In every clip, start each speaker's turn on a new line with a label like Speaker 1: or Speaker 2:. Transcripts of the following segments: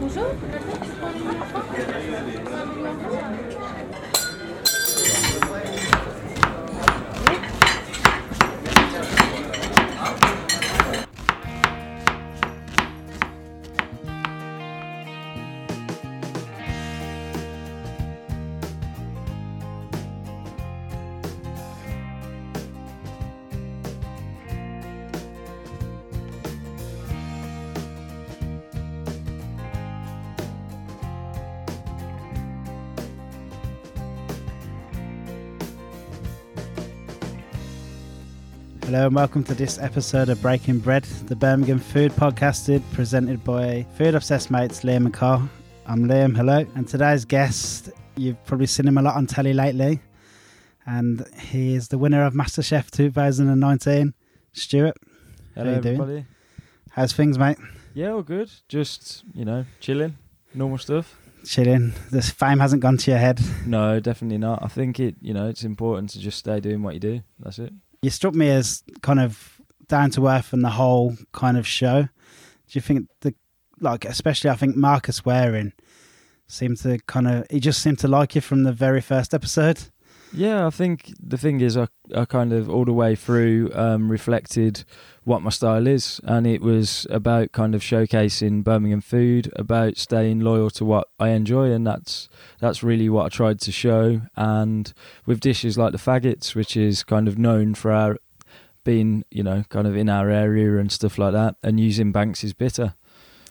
Speaker 1: Bonjour.
Speaker 2: Hello and welcome to this episode of Breaking Bread, the Birmingham food podcasted, presented by food obsessed mates Liam and Carl. I'm Liam, hello. And today's guest, you've probably seen him a lot on telly lately, and he is the winner of MasterChef 2019. Stuart,
Speaker 3: Hello,
Speaker 2: How you doing?
Speaker 3: everybody.
Speaker 2: how's things, mate?
Speaker 3: Yeah, all good. Just you know, chilling, normal stuff.
Speaker 2: Chilling. This fame hasn't gone to your head.
Speaker 3: No, definitely not. I think it. You know, it's important to just stay doing what you do. That's it.
Speaker 2: You struck me as kind of down to earth and the whole kind of show. Do you think the like, especially I think Marcus Wareing seemed to kind of he just seemed to like you from the very first episode.
Speaker 3: Yeah, I think the thing is, I, I kind of all the way through um, reflected what my style is, and it was about kind of showcasing Birmingham food, about staying loyal to what I enjoy, and that's that's really what I tried to show. And with dishes like the faggots, which is kind of known for our being, you know, kind of in our area and stuff like that, and using Banks's bitter.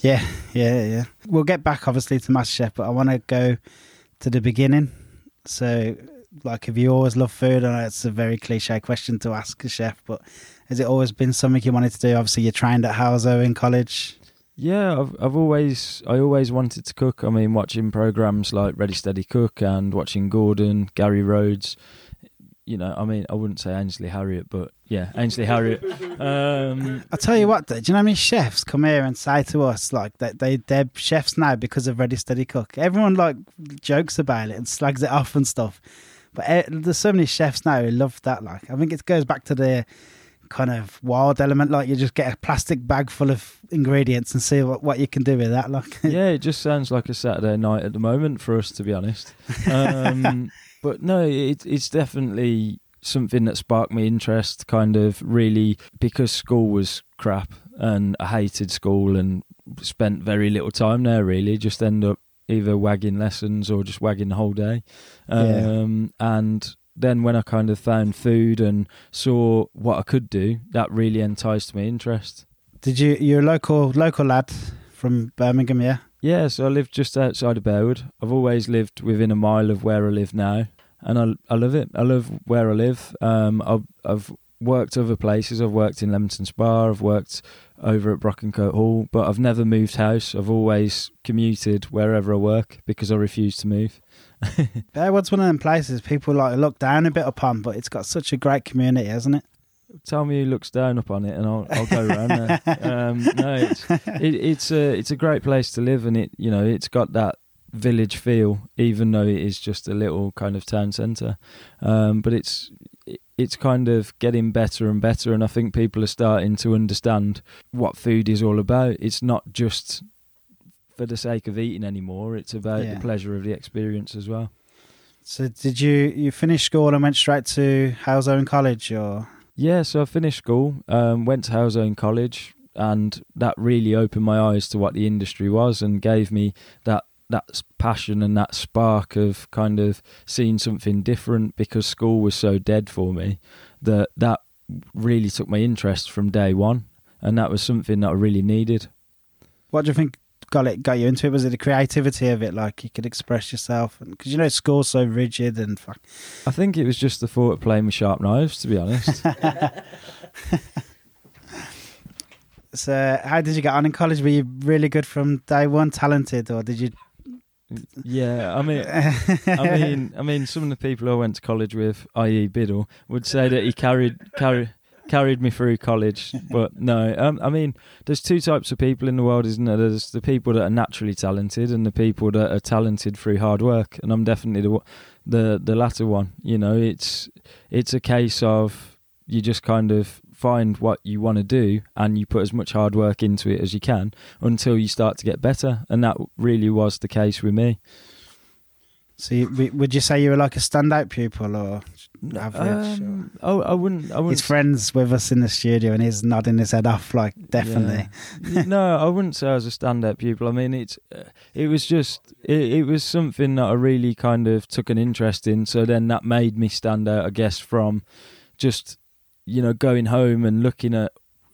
Speaker 2: Yeah, yeah, yeah. We'll get back obviously to MasterChef, but I want to go to the beginning. So, like, have you always loved food? I know it's a very cliche question to ask a chef, but has it always been something you wanted to do? Obviously, you trained at Halesowen college.
Speaker 3: Yeah, I've I've always I always wanted to cook. I mean, watching programs like Ready Steady Cook and watching Gordon, Gary Rhodes. You know, I mean, I wouldn't say Ainsley Harriott, but yeah, Ainsley Harriott. Um,
Speaker 2: I tell you what, though, do you know how many chefs come here and say to us like that they they're chefs now because of Ready Steady Cook? Everyone like jokes about it and slags it off and stuff, but eh, there's so many chefs now who love that. Like, I think it goes back to the kind of wild element. Like, you just get a plastic bag full of ingredients and see what, what you can do with that. Like,
Speaker 3: yeah, it just sounds like a Saturday night at the moment for us, to be honest. Um, but no, it, it's definitely something that sparked me interest. Kind of really because school was crap and I hated school and spent very little time there. Really, just end up either wagging lessons or just wagging the whole day.
Speaker 2: Yeah.
Speaker 3: Um, And then when I kind of found food and saw what I could do, that really enticed my interest.
Speaker 2: did you? You're a local local lad from Birmingham, yeah?
Speaker 3: Yeah, so I live just outside of Bearwood. I've always lived within a mile of where I live now, and I I love it. I love where I live. Um, I've I've worked other places. I've worked in Leamington Spa. I've worked over at Brockencote Hall, but I've never moved house. I've always commuted wherever I work because I refuse to move.
Speaker 2: Bearwood's one of them places people like look down a bit upon, but it's got such a great community, hasn't it?
Speaker 3: Tell me who looks down upon it, and I'll I'll go around there. Um, no, it's it, it's a it's a great place to live, and it you know it's got that village feel, even though it is just a little kind of town centre. Um, but it's it- it's kind of getting better and better, and I think people are starting to understand what food is all about. It's not just for the sake of eating anymore; it's about
Speaker 2: Yeah.
Speaker 3: the pleasure of the experience as well.
Speaker 2: So did you you finish school and went straight to Halesowen college, or
Speaker 3: Yeah, so I finished school, um, went to Halesowen College, and that really opened my eyes to what the industry was and gave me that that passion and that spark of kind of seeing something different because school was so dead for me that that really took my interest from day one, and that was something that I really needed.
Speaker 2: what do you think got it got you into it? Was it the creativity of it, like you could express yourself? Because you know school's so rigid and fuck.
Speaker 3: I think it was just the thought of playing with sharp knives, to be honest.
Speaker 2: So how did you get on in college? Were you really good from day one, talented, or did you?
Speaker 3: Yeah, I mean, I mean, I mean, some of the people I went to college with, i.e., Biddle, would say that he carried carried carried me through college. But no, um, I mean, there's two types of people in the world, isn't there? There's the people that are naturally talented and the people that are talented through hard work. And I'm definitely the the the latter one. You know, it's it's a case of you just kind of find what you want to do and you put as much hard work into it as you can until you start to get better. And that really was the case with me.
Speaker 2: So, you, would you say you were like a standout pupil or average?
Speaker 3: Um, oh, I wouldn't. I
Speaker 2: His
Speaker 3: wouldn't.
Speaker 2: friends with us in the studio, and he's nodding his head off, like definitely.
Speaker 3: Yeah. no, I wouldn't say I was a stand-up pupil. I mean, it's it was just it, it was something that I really kind of took an interest in. So then that made me stand out, I guess, from just you know going home and looking at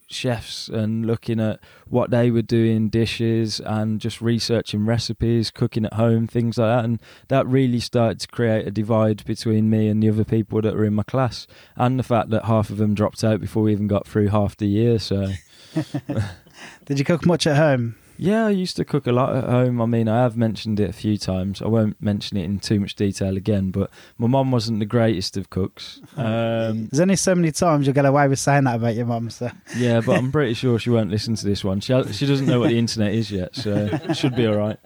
Speaker 3: chefs and looking at what they were doing dishes and just researching recipes cooking at home things like that and that really started to create a divide between me and the other people that were in my class and the fact that half of them dropped out before we even got through half the year so
Speaker 2: Did you cook much at home?
Speaker 3: Yeah, I used to cook a lot at home. I mean, I have mentioned it a few times. I won't mention it in too much detail again, but my mum wasn't the greatest of cooks. Um,
Speaker 2: There's only so many times you'll get away with saying that about your mum. So
Speaker 3: yeah, but I'm pretty sure she won't listen to this one. She she doesn't know what the internet is yet, so should be all right.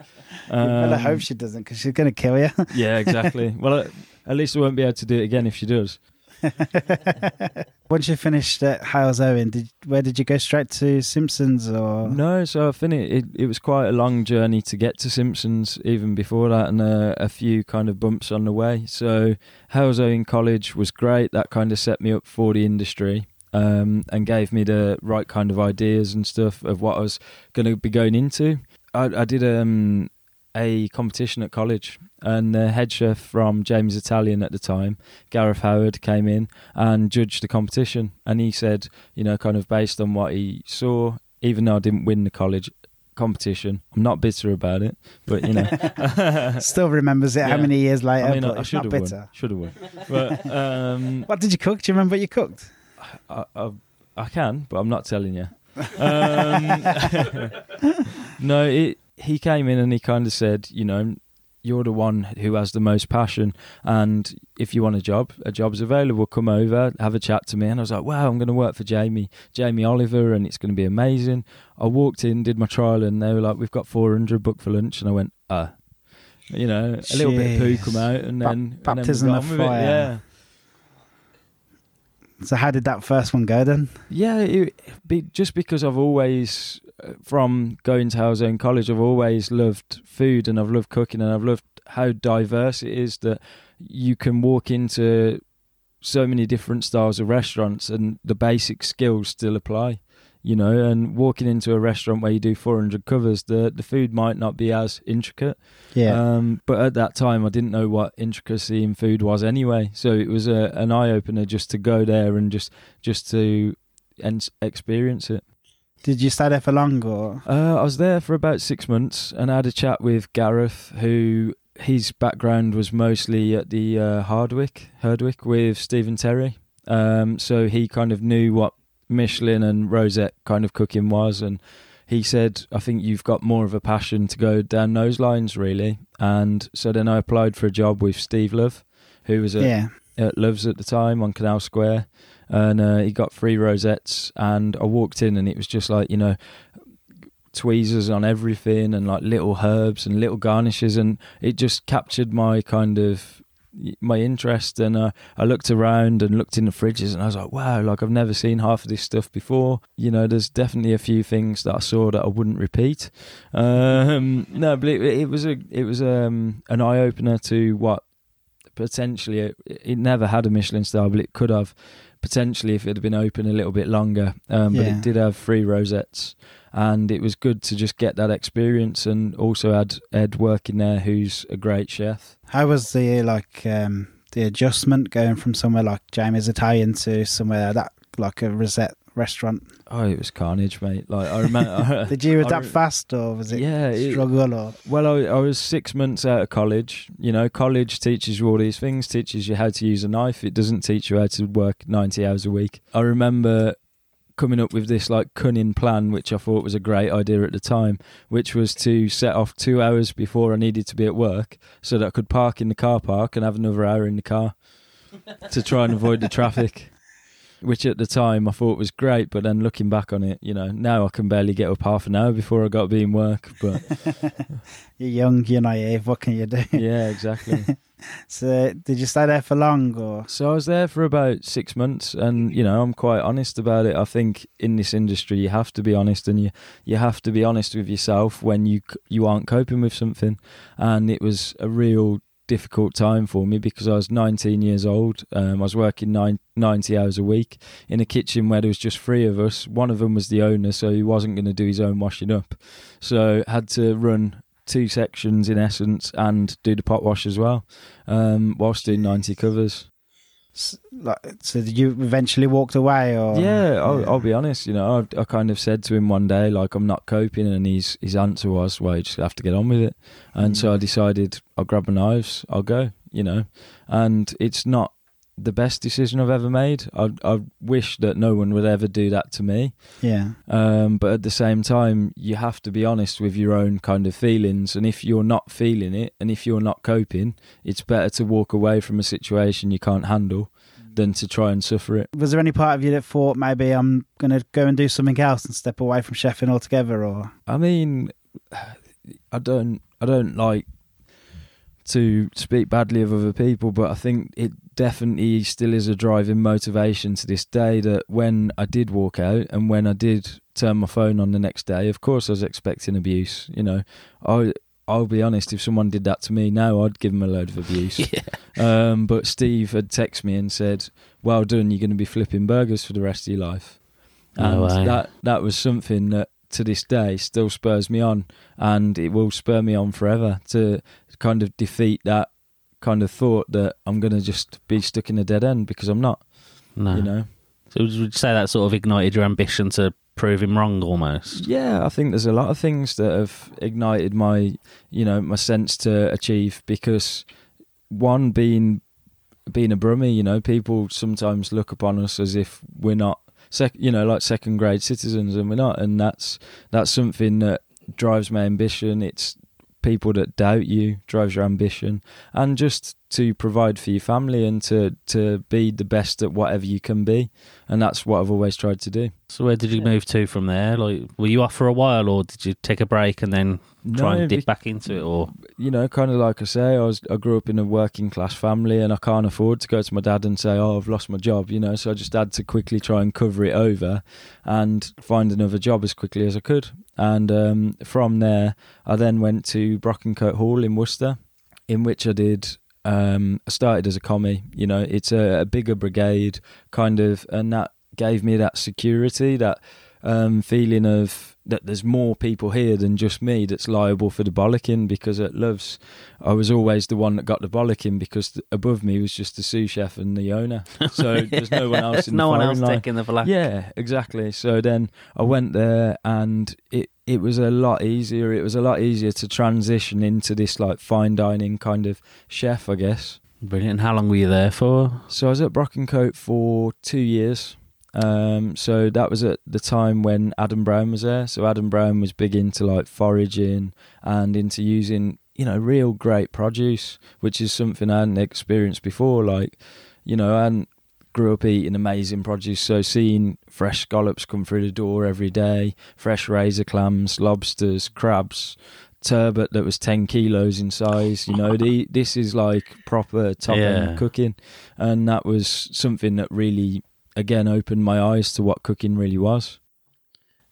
Speaker 2: well, I
Speaker 3: Um,
Speaker 2: hope she doesn't, because she's going to kill you.
Speaker 3: Yeah, exactly. Well, at- at least I won't be able to do it again if she does.
Speaker 2: Once you finished at Halesowen, did where did you go straight to Simpsons or?
Speaker 3: No, so I finished. It, it was quite a long journey to get to Simpsons, even before that, and uh, a few kind of bumps on the way. So Halesowen college was great. That kind of set me up for the industry. Um, and gave me the right kind of ideas and stuff of what I was going to be going into. I, I did um, a competition at college, and the head chef from Jamie's Italian at the time, Gareth Howard, came in and judged the competition. And he said, you know, kind of based on what he saw, even though I didn't win the college competition, I'm not bitter about it, but you know,
Speaker 2: Still remembers it how many years later,
Speaker 3: I mean,
Speaker 2: but
Speaker 3: I
Speaker 2: it's
Speaker 3: should have
Speaker 2: bitter.
Speaker 3: won, should have won. But um,
Speaker 2: What did you cook? Do you remember what you cooked?
Speaker 3: I, I, I can, but I'm not telling you. Um, no, it, he came in and he kind of said, you know, you're the one who has the most passion, and if you want a job, a job's available. Come over, have a chat to me. And I was like, wow, I'm going to work for Jamie, Jamie Oliver, and it's going to be amazing. I walked in, did my trial, and they were like, we've got 400 booked for lunch, and I went, ah. You know, a little bit of poo
Speaker 2: Jeez.
Speaker 3: come out, and
Speaker 2: Ba-
Speaker 3: then and then
Speaker 2: baptism of
Speaker 3: with it,
Speaker 2: fire.
Speaker 3: Yeah,
Speaker 2: So how did that first one go then?
Speaker 3: Yeah, it, be, just because I've always, uh, from going to Halesowen College, I've always loved food and I've loved cooking and I've loved how diverse it is that you can walk into so many different styles of restaurants and the basic skills still apply. You know, and walking into a restaurant where you do 400 covers, the the food might not be as intricate,
Speaker 2: Yeah.
Speaker 3: um, but at that time, I didn't know what intricacy in food was anyway. So it was a, an eye opener just to go there and just just to and experience it.
Speaker 2: Did you stay there for long or?
Speaker 3: Uh, I was there for about six months, and I had a chat with Gareth, who his background was mostly at the uh, Hardwick Herdwick with Stephen Terry. Um, so he kind of knew what Michelin and Rosette kind of cooking was, and he said, "I think you've got more of a passion to go down those lines, really." And so then I applied for a job with Steve Love, who was at
Speaker 2: Yeah.
Speaker 3: at Loves at the time on Canal Square, and uh, he got three rosettes. And I walked in, and it was just like you know, tweezers on everything, and like little herbs and little garnishes, and it just captured my kind of my interest. And uh, I looked around and looked in the fridges, and I was like, wow, like I've never seen half of this stuff before. You know, there's definitely a few things that I saw that I wouldn't repeat. Um, no, but it, it was a it was um, an eye opener to what potentially it, it never had a Michelin star, but it could have potentially if it had been open a little bit longer. Um, but
Speaker 2: Yeah.
Speaker 3: it did have three rosettes, and it was good to just get that experience, and also had Ed working there, who's a great chef.
Speaker 2: How was the like um the adjustment going from somewhere like Jamie's Italian to somewhere that like a Rosette restaurant?
Speaker 3: Oh, it was carnage, mate. Like I remember.
Speaker 2: Did you adapt
Speaker 3: re-
Speaker 2: fast or was it
Speaker 3: Yeah, it-
Speaker 2: struggle or?
Speaker 3: Well, I, I was six months out of college. You know, college teaches you all these things, teaches you how to use a knife. It doesn't teach you how to work 90 hours a week. I remember coming up with this like cunning plan, which I thought was a great idea at the time, which was to set off two hours before I needed to be at work so that I could park in the car park and have another hour in the car to try and avoid the traffic. Which at the time I thought was great, but then looking back on it, you know, now I can barely get up half an hour before I got to be in work. But
Speaker 2: You're young, you're naive. What can you do?
Speaker 3: yeah, exactly.
Speaker 2: So, did you stay there for long, or
Speaker 3: So I was there for about six months, and you know I'm quite honest about it. I think in this industry you have to be honest, and you you have to be honest with yourself when you you aren't coping with something. And it was a real difficult time for me because I was 19 years old. Um, I was working nine, 90 hours a week in a kitchen where there was just three of us. One of them was the owner, so he wasn't going to do his own washing up. So had to run two sections in essence and do the pot wash as well, um, whilst doing 90 covers.
Speaker 2: Like? So, you eventually walked away, or
Speaker 3: Yeah, I'll,
Speaker 2: Yeah.
Speaker 3: I'll be honest. You know, I, I kind of said to him one day, like, I'm not coping, and his his answer was, "Well, you just have to get on with it." And so I
Speaker 2: Mm.
Speaker 3: decided, I'll grab my knives, I'll go. You know, and it's not the best decision I've ever made. I I wish that no one would ever do that to me.
Speaker 2: yeah,
Speaker 3: Um, but at the same time, you have to be honest with your own kind of feelings. And if you're not feeling it, and if you're not coping, it's better to walk away from a situation you can't handle than to try and suffer it.
Speaker 2: was there any part of you that thought maybe I'm going to go and do something else and step away from chefing altogether, or
Speaker 3: I mean, I don't, I don't like to speak badly of other people, but I think it definitely still is a driving motivation to this day. That when I did walk out and when I did turn my phone on the next day, of course I was expecting abuse. You know, I. I'll be honest. If someone did that to me now, I'd give them a load of abuse.
Speaker 1: Yeah.
Speaker 3: Um, but Steve had texted me and said, "Well done. You're going to be flipping burgers for the rest of your life."
Speaker 1: No
Speaker 3: And
Speaker 1: way.
Speaker 3: that that was something that to this day still spurs me on, and it will spur me on forever to kind of defeat that kind of thought that I'm going to just be stuck in a dead end because I'm not.
Speaker 1: No.
Speaker 3: You know.
Speaker 1: So would you say that sort of ignited your ambition to prove him wrong almost?
Speaker 3: Yeah, I think there's a lot of things that have ignited my, you know, my sense to achieve because one being being a Brummie, you know, people sometimes look upon us as if we're not sec- you know, like second grade citizens and we're not and that's that's something that drives my ambition. It's people that doubt you drives your ambition and just to provide for your family and to to be the best at whatever you can be and that's what I've always tried to do.
Speaker 1: So where did you move to from there? Like, were you off for a while, or did you take a break and then try
Speaker 3: No,
Speaker 1: and dip back into it? Or
Speaker 3: you know, kind of like I say, I was I grew up in a working class family, and I can't afford to go to my dad and say, "Oh, I've lost my job," you know. So I just had to quickly try and cover it over, and find another job as quickly as I could. And um, from there, I then went to Brockencote Hall in Worcester, in which I did. Um, I started as a commie. You know, it's a, a bigger brigade, kind of, and that gave me that security, that um, feeling of that there's more people here than just me that's liable for the bollocking because at Loves I was always the one that got the bollocking because th- above me was just the sous chef and the owner so there's no one else in
Speaker 1: no
Speaker 3: the
Speaker 1: one else
Speaker 3: line.
Speaker 1: taking the black.
Speaker 3: Yeah, exactly. So then I went there, and it it was a lot easier. It was a lot easier to transition into this like fine dining kind of chef, I guess.
Speaker 1: Brilliant. How long were you there for?
Speaker 3: So I was at Brockencote for two years. Um, so that was at the time when Adam Brown was there. So Adam Brown was big into like foraging and into using, you know, real great produce, which is something I hadn't experienced before. Like, you know, I hadn't grew up eating amazing produce. So seeing fresh scallops come through the door every day, fresh razor clams, lobsters, crabs, turbot that was 10 kilos in size you know the, this is like proper top end
Speaker 1: Yeah.
Speaker 3: cooking and that was something that really again opened my eyes to what cooking really was.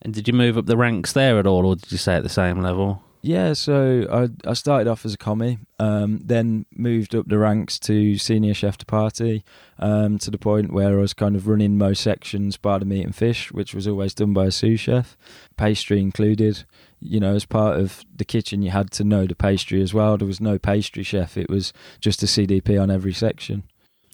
Speaker 1: And did you move up the ranks there at all, or did you stay at the same level?
Speaker 3: yeah so i i started off as a commie um then moved up the ranks to senior chef de partie um to the point where i was kind of running most sections bar the meat and fish which was always done by a sous chef pastry included. You know as part of the kitchen you had to know the pastry as well. There was no pastry chef. It was just a cdp on every section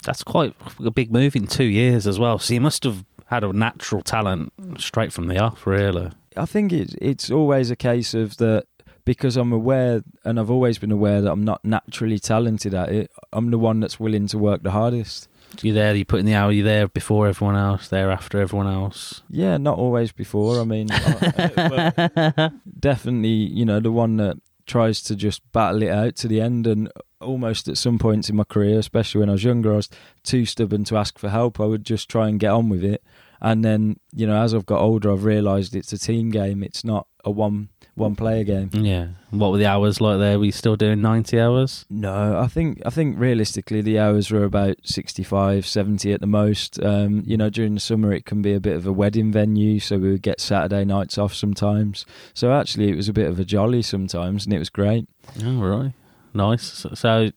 Speaker 1: That's quite a big move in two years as well. So you must have had a natural talent straight from the off, really.
Speaker 3: I think it's it's always a case of that because I'm aware and I've always been aware that I'm not naturally talented at it. I'm the one that's willing to work the hardest.
Speaker 1: You there? You put in the hour. You there before everyone else. There after everyone else.
Speaker 3: Yeah, not always before. I mean, I- definitely, you know, the one that tries to just battle it out to the end and almost at some points in my career, especially when I was younger, I was too stubborn to ask for help. I would just try and get on with it. And then, you know, as I've got older, I've realised it's a team game. It's not a one one player game.
Speaker 1: Yeah. What were the hours like there? Were you still doing 90 hours?
Speaker 3: No, I think I think realistically the hours were about 65, 70 at the most. Um, you know, during the summer it can be a bit of a wedding venue, so we would get Saturday nights off sometimes. So actually it was a bit of a jolly sometimes, and it was great.
Speaker 1: Oh, right. Nice. So,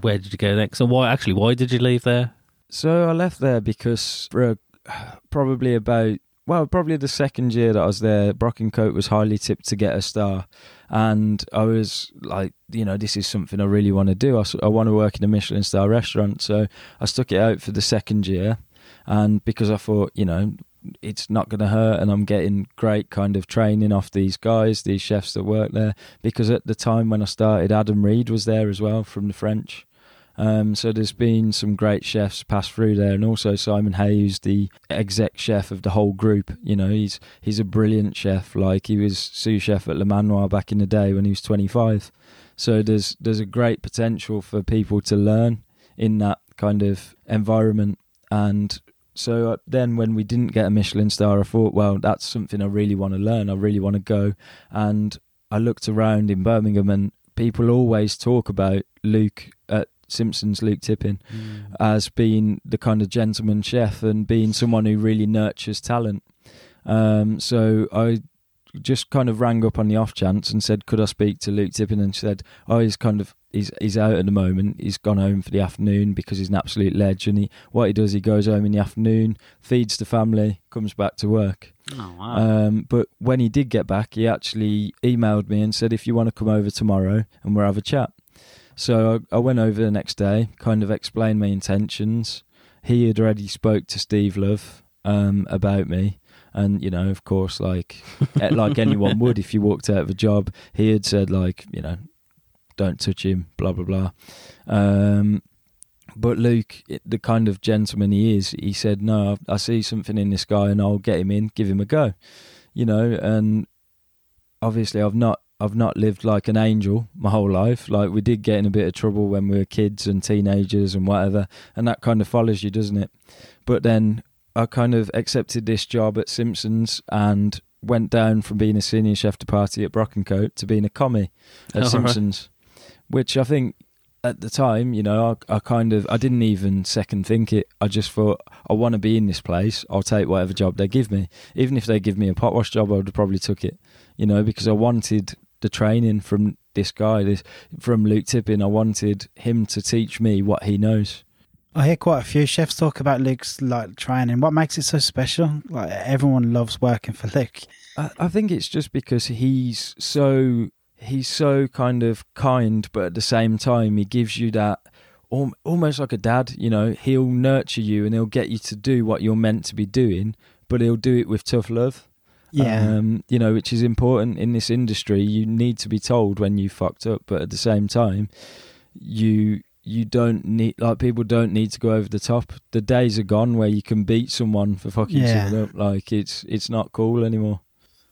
Speaker 1: where did you go next? And why, actually, why did you leave there?
Speaker 3: So I left there because for a, probably about well, probably the second year that I was there, Brock and Brockencote was highly tipped to get a star, and I was like, you know, this is something I really want to do. I want to work in a Michelin star restaurant, so I stuck it out for the second year, and because I thought, you know, it's not going to hurt, and I'm getting great kind of training off these guys, these chefs that work there. Because at the time when I started, Adam Reid was there as well from the French. Um, so there's been some great chefs pass through there, and also Simon Hayes, the exec chef of the whole group. You know, he's he's a brilliant chef. Like he was sous chef at Le Manoir back in the day when he was 25. So there's there's a great potential for people to learn in that kind of environment. And so uh, then when we didn't get a Michelin star, I thought, well, that's something I really want to learn. I really want to go. And I looked around in Birmingham, and people always talk about Luke at Simpsons, Luke Tipping, as being the kind of gentleman chef and being someone who really nurtures talent. Um, so I just kind of rang up on the off chance and said, "Could I speak to Luke Tipping?" And she said, "Oh, he's kind of he's he's out at the moment. He's gone home for the afternoon because he's an absolute ledge. And he what he does, he goes home in the afternoon, feeds the family, comes back to work.
Speaker 1: Oh, wow.
Speaker 3: Um, but when he did get back, he actually emailed me and said, "If you want to come over tomorrow and we'll have a chat." So I, I went over the next day, kind of explained my intentions. He had already spoke to Steve Love um, about me, and you know, of course, like like anyone would if you walked out of a job, he had said like, you know, don't touch him, blah blah blah. Um, but Luke, the kind of gentleman he is, he said, "No, I I see something in this guy, and I'll get him in, give him a go." You know, and obviously, I've not, I've not lived like an angel my whole life. Like we did get in a bit of trouble when we were kids and teenagers and whatever, and that kind of follows you, doesn't it? But then I kind of accepted this job at Simpsons and went down from being a senior chef de partie at Brockencote to being a commie at
Speaker 1: right.
Speaker 3: Simpsons, which I think at the time, you know, I, I kind of I didn't even second think it. I just thought I want to be in this place. I'll take whatever job they give me, even if they give me a pot wash job. I would have probably took it, you know, because I wanted the training from this guy, this from Luke Tipping. I wanted him to teach me what he knows.
Speaker 2: I hear quite a few chefs talk about Luke's like training. What makes it so special? Like everyone loves working for Luke.
Speaker 3: I, I think it's just because he's so he's so kind of kind, but at the same time he gives you that almost like a dad. You know, he'll nurture you and he'll get you to do what you're meant to be doing, but he'll do it with tough love.
Speaker 2: Yeah,
Speaker 3: Um, you know, which is important in this industry. You need to be told when you fucked up, but at the same time, you you don't need like people don't need to go over the top. The days are gone where you can beat someone for fucking
Speaker 2: Yeah.
Speaker 3: up. Like it's it's not cool anymore.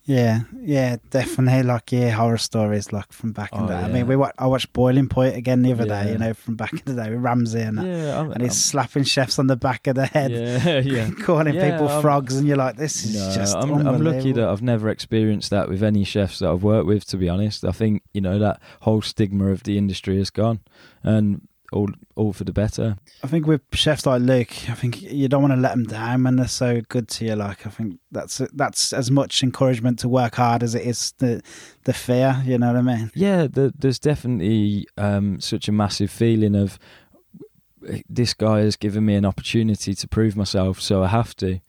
Speaker 2: yeah, yeah, definitely. Like yeah, horror stories like from back in
Speaker 3: Oh,
Speaker 2: the day. I mean, we wa- I watched Boiling Point again the other day. You know, from back in the day with Ramsay and that.
Speaker 3: Yeah, I'm,
Speaker 2: and he's slapping chefs on the back of the head,
Speaker 3: yeah, yeah.
Speaker 2: calling
Speaker 3: Yeah,
Speaker 2: people
Speaker 3: I'm-
Speaker 2: frogs, and you're like, this is
Speaker 3: No,
Speaker 2: just.
Speaker 3: I'm, I'm lucky that I've never experienced that with any chefs that I've worked with. To be honest, I think you know that whole stigma of the industry has gone, and all all for the better.
Speaker 2: I think with chefs like Luke, I think you don't want to let them down when they're so good to you. Like I think that's that's as much encouragement to work hard as it is the the fear. You know what I mean?
Speaker 3: Yeah, the, there's definitely um, such a massive feeling of this guy has given me an opportunity to prove myself, so I have to.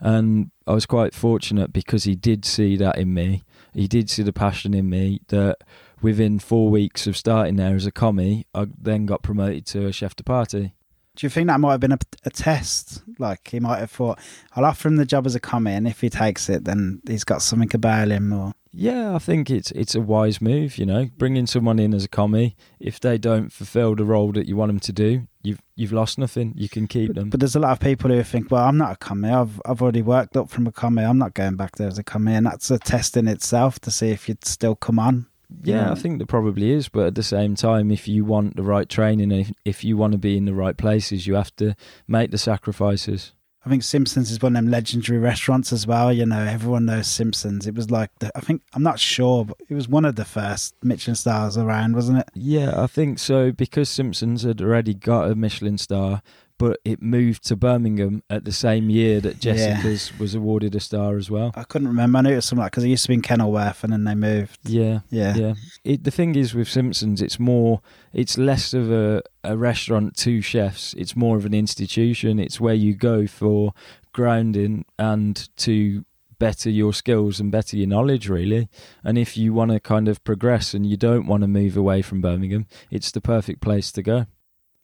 Speaker 3: And I was quite fortunate because he did see that in me. He did see the passion in me that within four weeks of starting there as a commie, I then got promoted to a chef de partie.
Speaker 2: Do you think that might have been a, a test? Like he might have thought, I'll offer him the job as a commie, and if he takes it, then he's got something about him. Or
Speaker 3: Yeah, I think it's it's a wise move. You know, bringing someone in as a commie. If they don't fulfil the role that you want them to do, you've you've lost nothing. You can keep them.
Speaker 2: but there's a lot of people who think, well, I'm not a commie. I've I've already worked up from a commie. I'm not going back there as a commie, and that's a test in itself to see if you'd still come on.
Speaker 3: Yeah. I think there probably is, but at the same time, if you want the right training if, if you want to be in the right places, you have to make the sacrifices.
Speaker 2: I think Simpsons is one of them legendary restaurants as well. You know, everyone knows Simpsons. It was like the, I think I'm not sure, but it was one of the first Michelin stars around, wasn't it?
Speaker 3: Yeah, I think so because Simpsons had already got a Michelin star, but it moved to Birmingham at the same year that Jessica's was awarded a star as well.
Speaker 2: I couldn't remember. I knew it was something like because it used to be in Kenilworth and then they moved.
Speaker 3: Yeah,
Speaker 2: Yeah,
Speaker 3: yeah. It, the thing is with Simpsons, it's more, it's less of a, a restaurant to chefs. It's more of an institution. It's where you go for grounding and to better your skills and better your knowledge, really. And if you want to kind of progress and you don't want to move away from Birmingham, it's the perfect place to go.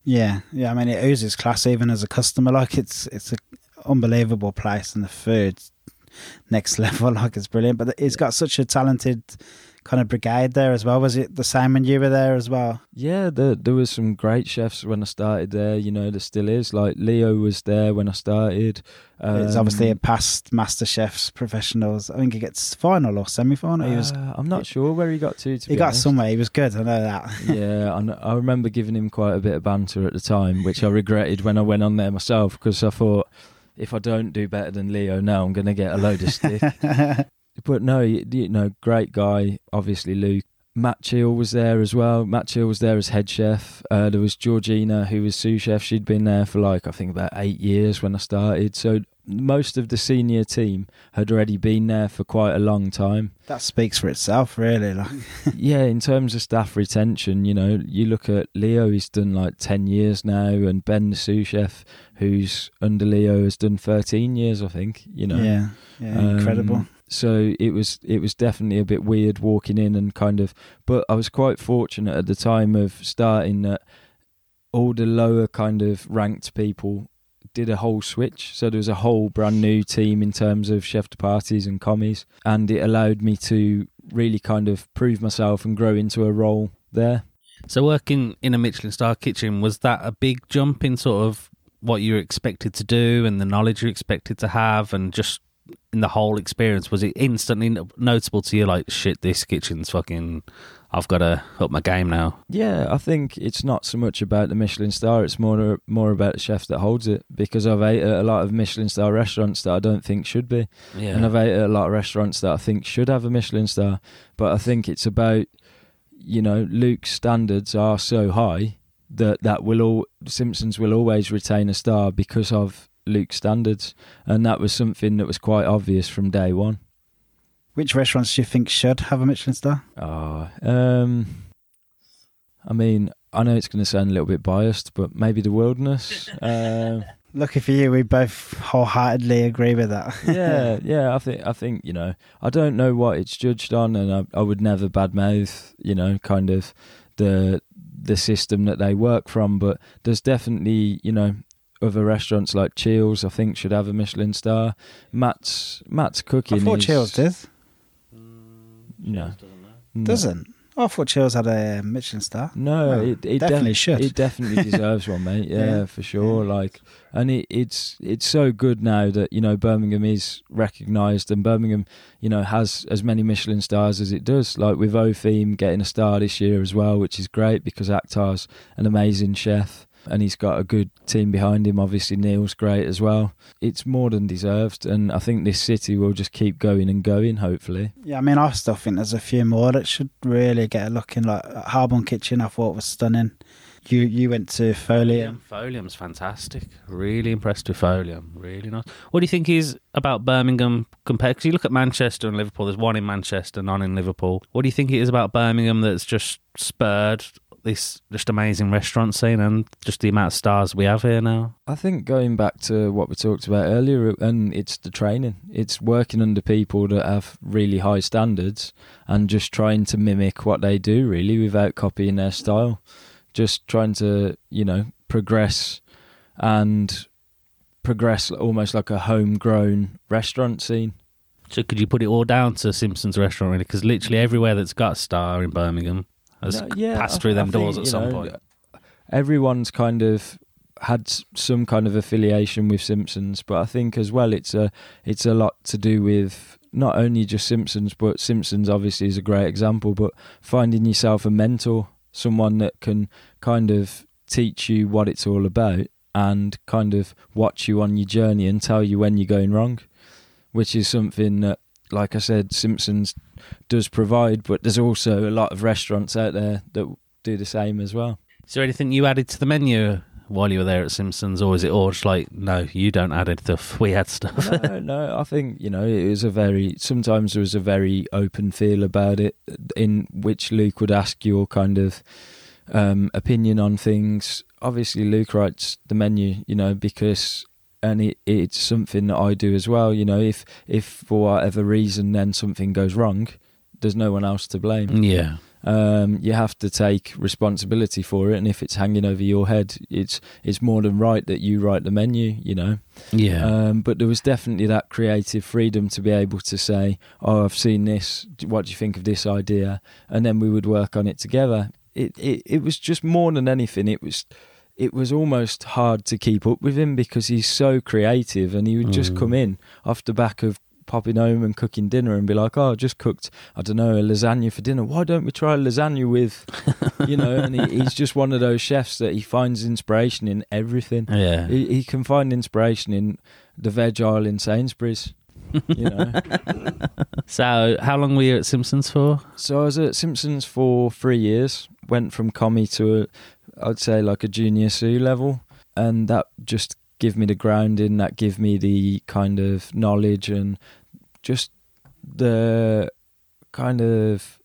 Speaker 2: Yeah, yeah. I mean, it oozes class even as a customer. Like it's it's an unbelievable place and the food next level. Like it's brilliant. But it's got such a talented kind of brigade there as well. Was it the same when you were there as well?
Speaker 3: Yeah, there there was some great chefs when I started there. You know, there still is. Like Leo was there when I started.
Speaker 2: it's obviously a
Speaker 3: Um,
Speaker 2: past Master Chefs professionals. I think he gets final or semi final. he was
Speaker 3: uh, I'm not sure where he got to. To
Speaker 2: he got
Speaker 3: honest.
Speaker 2: somewhere. He was good. I know that.
Speaker 3: yeah, I, I remember giving him quite a bit of banter at the time, which I regretted when I went on there myself because I thought if I don't do better than Leo now, I'm going to get a load of stick. but no, you, you know, great guy, obviously Luke. Matt Cheal was there as well. Matt Cheal was there as head chef. Uh, there was Georgina, who was sous chef. She'd been there for like I think about eight years when I started. So most of the senior team had already been there for quite a long time
Speaker 2: that speaks for itself, really. Like,
Speaker 3: yeah, in terms of staff retention, you know, you look at Leo, he's done like 10 years now, and Ben, the sous chef, who's under Leo, has done 13 years, I think, you know.
Speaker 2: yeah, yeah,
Speaker 3: Um,
Speaker 2: incredible.
Speaker 3: So it was it was definitely a bit weird walking in and kind of, but I was quite fortunate at the time of starting that all the lower kind of ranked people did a whole switch. So there was a whole brand new team in terms of chef de parties and commies, and it allowed me to really kind of prove myself and grow into a role there.
Speaker 1: So working in a Michelin star kitchen was that a big jump in sort of what you were expected to do and the knowledge you expected to have and just in the whole experience was it instantly no- noticeable to you like shit this kitchen's fucking I've got to up my game now.
Speaker 3: Yeah, I think it's not so much about the Michelin star; it's more more about the chef that holds it. Because I've ate at a lot of Michelin star restaurants that I don't think should be.
Speaker 1: Yeah.
Speaker 3: and I've ate at a lot of restaurants that I think should have a Michelin star, but I think it's about you know Luke's standards are so high that that will all Simpsons will always retain a star because of Luke's standards, and that was something that was quite obvious from day one.
Speaker 2: Which restaurants do you think should have a Michelin star?
Speaker 3: Oh, um, I mean, I know it's going to sound a little bit biased, but maybe the Wilderness. um,
Speaker 2: Lucky for you, we both wholeheartedly agree with that.
Speaker 3: yeah, yeah. I think I think you know I don't know what it's judged on, and I, I would never badmouth you know kind of the the system that they work from, but there's definitely you know other restaurants like Cheal's I think should have a Michelin star. Matt's Matt's cooking.
Speaker 2: I thought
Speaker 3: is,
Speaker 2: Cheal's did.
Speaker 3: Mm, no, no.
Speaker 2: Doesn't. I thought Cheal's had a Michelin star.
Speaker 3: No,
Speaker 2: Well,
Speaker 3: it, it
Speaker 2: definitely
Speaker 3: def-
Speaker 2: should.
Speaker 3: It definitely deserves one, mate. Yeah,
Speaker 2: Yeah.
Speaker 3: for sure.
Speaker 2: Yeah.
Speaker 3: Like, and it, it's it's so good now that you know Birmingham is recognised, and Birmingham, you know, has as many Michelin stars as it does. Like with Opheem getting a star this year as well, which is great because Aktar's an amazing chef. And he's got a good team behind him. Obviously, Neil's great as well. It's more than deserved, and I think this city will just keep going and going. Hopefully,
Speaker 2: Yeah, I mean, I still think there's a few more that should really get a look in. Like Harborne Kitchen, I thought was stunning. You you went to Folium.
Speaker 1: Folium's fantastic. Really impressed with Folium. Really nice. What do you think is about Birmingham compared? Because you look at Manchester and Liverpool. There's one in Manchester, none in Liverpool. What do you think it is about Birmingham that's just spurred this just amazing restaurant scene and just the amount of stars we have here now?
Speaker 3: I think going back to what we talked about earlier, and it's the training. It's working under people that have really high standards and just trying to mimic what they do, really, without copying their style. Just trying to, you know, progress and progress almost like a homegrown restaurant scene.
Speaker 1: So could you put it all down to Simpsons restaurant really? Because literally everywhere that's got a star in Birmingham has
Speaker 3: No, yeah,
Speaker 1: passed through
Speaker 3: I
Speaker 1: them
Speaker 3: think,
Speaker 1: doors at some
Speaker 3: know,
Speaker 1: point.
Speaker 3: Everyone's kind of had some kind of affiliation with Simpsons, but I think as well it's a it's a lot to do with not only just Simpsons, but Simpsons obviously is a great example, but finding yourself a mentor, someone that can kind of teach you what it's all about and kind of watch you on your journey and tell you when you're going wrong, which is something that, like I said, Simpsons does provide, but there's also a lot of restaurants out there that do the same as well.
Speaker 1: Is there anything you added to the menu while you were there at Simpsons, or is it all just like, no, you don't add stuff, we had stuff?
Speaker 3: no, no, I think you know it was a very. Sometimes there was a very open feel about it, in which Luke would ask your kind of um, opinion on things. Obviously, Luke writes the menu, you know, because and it, it's something that I do as well. You know, if if for whatever reason then something goes wrong, there's no one else to blame.
Speaker 1: yeah.
Speaker 3: Um, you have to take responsibility for it, and if it's hanging over your head, it's it's more than right that you write the menu. You know.
Speaker 1: Yeah.
Speaker 3: Um, but there was definitely that creative freedom to be able to say, "Oh, I've seen this. What do you think of this idea?" And then we would work on it together. It it, it was just more than anything. It was it was almost hard to keep up with him because he's so creative, and he would just
Speaker 1: Mm.
Speaker 3: come in off the back of popping home and cooking dinner and be like, "Oh, I just cooked, I don't know, a lasagna for dinner. Why don't we try a lasagna with, you know?" And he, he's just one of those chefs that he finds inspiration in everything.
Speaker 1: yeah.
Speaker 3: He, he can find inspiration in the veg aisle in Sainsbury's. You know.
Speaker 1: So, how long were you at Simpsons for?
Speaker 3: so I was at Simpsons for three years. Went from commie to, a, I'd say, like a junior sous level, and that just give me the grounding. That give me the kind of knowledge and just the kind of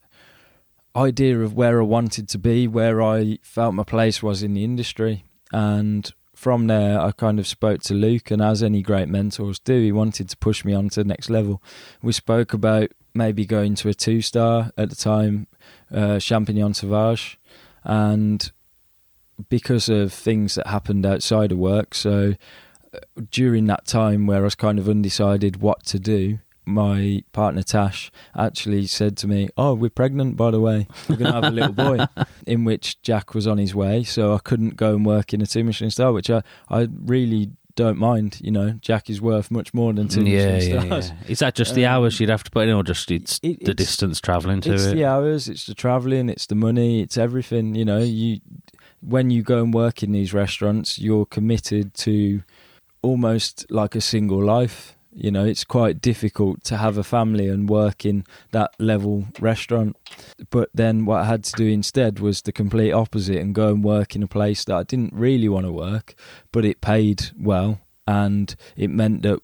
Speaker 3: idea of where I wanted to be, where I felt my place was in the industry, and from there, I kind of spoke to Luke, and as any great mentors do, he wanted to push me on to the next level. We spoke about maybe going to a two star at the time, uh, Champignon Sauvage, and because of things that happened outside of work. So uh, during that time where I was kind of undecided what to do, my partner Tash actually said to me, "Oh, we're pregnant, by the way. We're going to have a little boy." In which Jack was on his way, so I couldn't go and work in a two Michelin star, which I I really don't mind. You know, Jack is worth much more than two
Speaker 1: yeah,
Speaker 3: Michelin
Speaker 1: yeah,
Speaker 3: stars.
Speaker 1: yeah. Is that just the
Speaker 3: Um,
Speaker 1: hours you'd have to put in, or just it's
Speaker 3: It-
Speaker 1: the
Speaker 3: it's-
Speaker 1: distance travelling to
Speaker 3: it's
Speaker 1: it?
Speaker 3: the hours, it's the traveling, it's the money, it's everything. You know, you when you go and work in these restaurants, you're committed to almost like a single life. You know, it's quite difficult to have a family and work in that level restaurant. But then what I had to do instead was the complete opposite and go and work in a place that I didn't really want to work, but it paid well and it meant that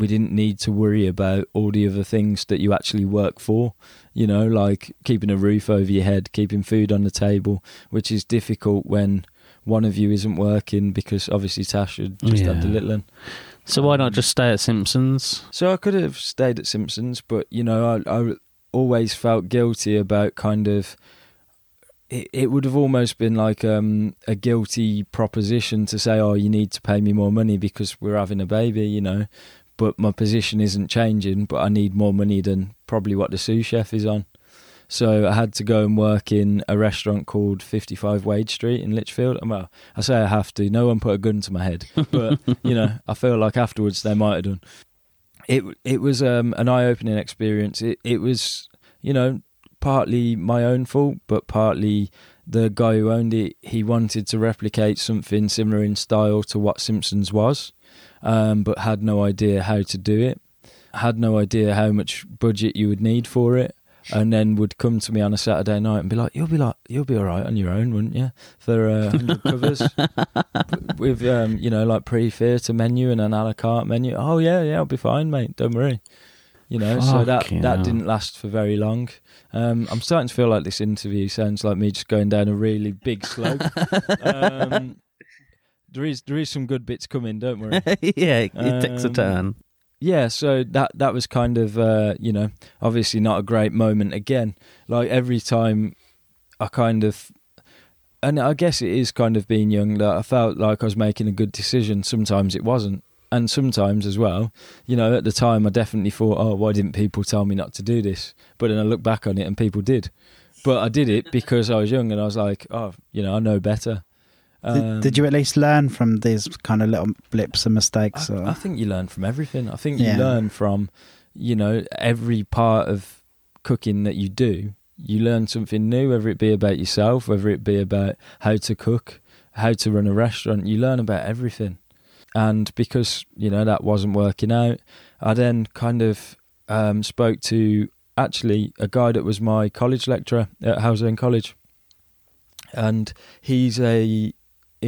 Speaker 3: we didn't need to worry about all the other things that you actually work for you know, like keeping a roof over your head, keeping food on the table, which is difficult when one of you isn't working because obviously Tash had just had the little one.
Speaker 1: So why not just stay at Simpsons?
Speaker 3: So I could have stayed at Simpsons, but you know, I, I always felt guilty about kind of. It, it would have almost been like um, a guilty proposition to say, "Oh, you need to pay me more money because we're having a baby," you know. But my position isn't changing, but I need more money than probably what the sous chef is on. So I had to go and work in a restaurant called 55 Wade Street in Lichfield. And Well, I say I have to. No one put a gun to my head, but you know, I feel like afterwards they might have done. It it was um, an eye opening experience. It it was you know partly my own fault, but partly the guy who owned it. He wanted to replicate something similar in style to what Simpsons was, um, but had no idea how to do it. Had no idea how much budget you would need for it and then would come to me on a Saturday night and be like, "You'll be like, you'll be all right on your own, wouldn't you? For uh, covers with um, you know, like pre-theatre menu and an a la carte menu. Oh yeah, yeah, I'll be fine, mate. Don't worry. You know, so that that didn't last for very long. Um, I'm starting to feel like this interview sounds like me just going down a really big slope. um, there is there is some good bits coming. Don't worry.
Speaker 1: yeah, it, it takes a
Speaker 3: Um,
Speaker 1: turn.
Speaker 3: yeah so that that was kind of uh you know obviously not a great moment again like every time i kind of and i guess it is kind of being young that i felt like i was making a good decision sometimes it wasn't and sometimes as well you know at the time i definitely thought oh why didn't people tell me not to do this but then i look back on it and people did but i did it because i was young and i was like oh you know i know better Um,
Speaker 2: did you at least learn from these kind of little blips and mistakes?
Speaker 3: I,
Speaker 2: or?
Speaker 3: I think you learn from everything. I think
Speaker 2: Yeah.
Speaker 3: you learn from, you know, every part of cooking that you do. You learn something new, whether it be about yourself, whether it be about how to cook. how to run a restaurant. You learn about everything. And because, you know, that wasn't working out, I then kind of um, spoke to actually a guy that was my college lecturer at Halesowen College. And he's a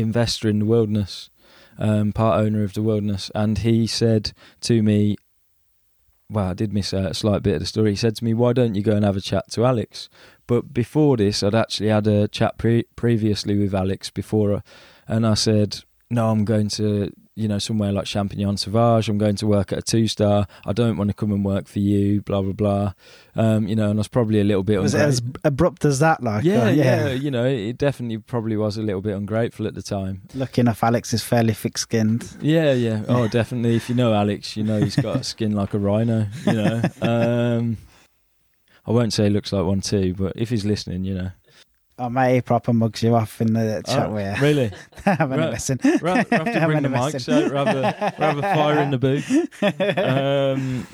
Speaker 3: investor in the wilderness, um, part owner of the wilderness. And he said to me, well, I did miss a slight bit of the story. He said to me, "Why don't you go and have a chat to Alex?" But before this, I'd actually had a chat pre- previously with Alex before, uh, and I said, "No, I'm going to you know, somewhere like Champignon Sauvage. I'm going to work at a two star. I don't want to come and work for you, blah, blah, blah. Um, you know, and I was probably a little bit
Speaker 2: Was it as abrupt as that? Like,
Speaker 3: yeah,
Speaker 2: uh,
Speaker 3: yeah, You know, it definitely probably was a little bit ungrateful at the time.
Speaker 2: Lucky enough, Alex is fairly thick skinned.
Speaker 3: Yeah, yeah. Oh, definitely. If you know Alex, you know he's got a skin like a rhino, you know. Um, I won't say he looks like one too, but if he's listening, you know.
Speaker 2: Oh, mate, he proper mugs you off in the chat
Speaker 3: Oh,
Speaker 2: with you.
Speaker 3: Really?
Speaker 2: I'm only
Speaker 3: Right.
Speaker 2: messing.
Speaker 3: Ra- have to bring the mics
Speaker 2: messing.
Speaker 3: out, rather, rather fire in the booth. Um,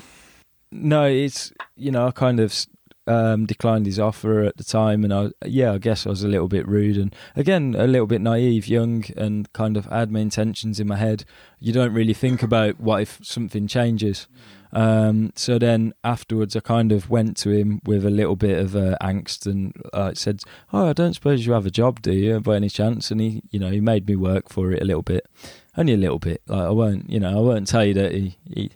Speaker 3: no, it's you know I kind of um, declined his offer at the time, and I yeah I guess I was a little bit rude and again a little bit naive, young, and kind of had my intentions in my head. You don't really think about what if something changes. Um, so then afterwards, I kind of went to him with a little bit of uh, angst and uh, said, "Oh, I don't suppose you have a job, do you, by any chance?" And he, you know, he made me work for it a little bit, only a little bit. Like I won't, you know, I won't tell you that he, he,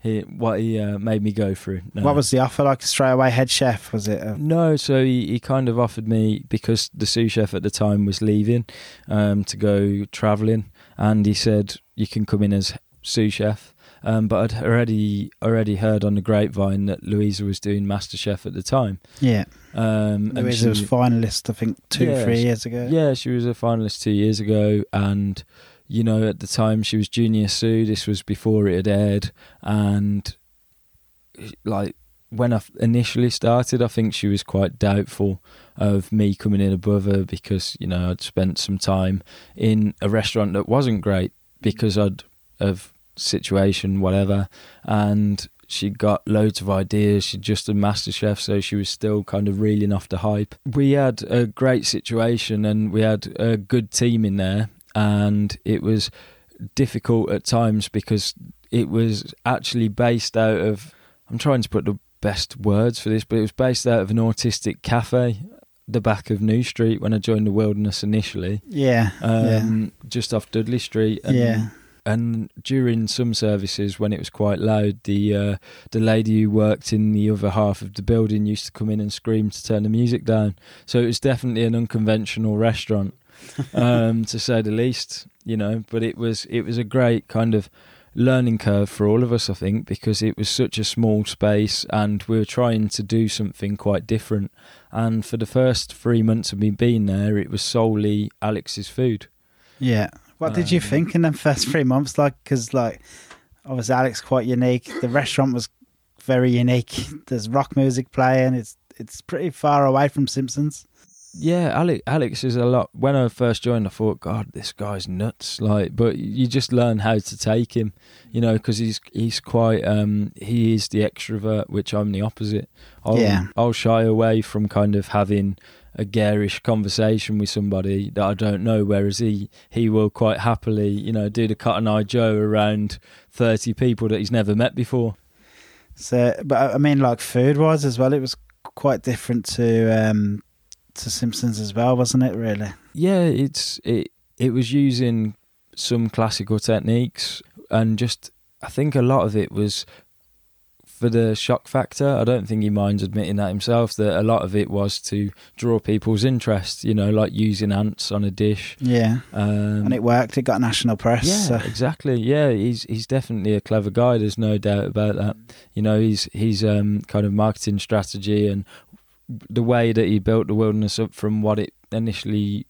Speaker 3: he what he uh, made me go through. No.
Speaker 2: What was the offer like? Straight away, head chef? Was it? A,
Speaker 3: No, so he, he kind of offered me because the sous chef at the time was leaving um, to go travelling, and he said you can come in as sous chef. Um, but I'd already already heard on the grapevine that Louisa was doing MasterChef at the time.
Speaker 2: yeah.
Speaker 3: Um, and
Speaker 2: Louisa was
Speaker 3: she-
Speaker 2: finalist, I think, two,
Speaker 3: Yeah,
Speaker 2: three years ago.
Speaker 3: yeah, she was a finalist two years ago, and you know at the time she was junior sous. This was before it had aired, and like when I initially started, I think she was quite doubtful of me coming in above her because you know I'd spent some time in a restaurant that wasn't great because I'd of situation whatever, and she got loads of ideas. She'd just done MasterChef, so she was still kind of reeling off the hype. We had a great situation and we had a good team in there, and it was difficult at times because it was actually based out of. I'm trying to put the best words for this, but it was based out of an autistic cafe, the back of New Street when I joined the Wilderness initially,
Speaker 2: Yeah. yeah.
Speaker 3: um, just off Dudley Street. And
Speaker 2: yeah.
Speaker 3: And during some services when it was quite loud the uh, the lady who worked in the other half of the building used to come in and scream to turn the music down. So it was definitely an unconventional restaurant um, to say the least you know but it was it was a great kind of learning curve for all of us i think because it was such a small space and we were trying to do something quite different. And for the first three months of me being there it was solely alex's food.
Speaker 2: Yeah. What did you
Speaker 3: Um,
Speaker 2: think in the first three months? Like, because like, obviously Alex quite unique. The restaurant was very unique. There's rock music playing. It's it's pretty far away from Simpsons.
Speaker 3: Yeah, Alex, Alex is a lot. When I first joined, I thought, God, this guy's nuts. Like, but you just learn how to take him, you know, because he's he's quite. Um, he is the extrovert, which I'm the opposite. I'll,
Speaker 2: Yeah.
Speaker 3: I'll shy away from kind of having a garish conversation with somebody that I don't know, whereas he he will quite happily, you know, do the cut and Eye Joe around thirty people that he's never met before.
Speaker 2: So, but I mean, like food wise as well, it was quite different to um to Simpsons as well, wasn't it? Really?
Speaker 3: yeah it's it it was using some classical techniques and just i think a lot of it was for the shock factor i don't think he minds admitting that himself that a lot of it was to draw people's interest you know like using ants on a dish
Speaker 2: Yeah.
Speaker 3: um,
Speaker 2: and it worked. It got national press.
Speaker 3: yeah,
Speaker 2: so-
Speaker 3: exactly. Yeah, he's he's definitely a clever guy. There's no doubt about that. You know, he's he's um kind of marketing strategy and the way that he built the wilderness up from what it initially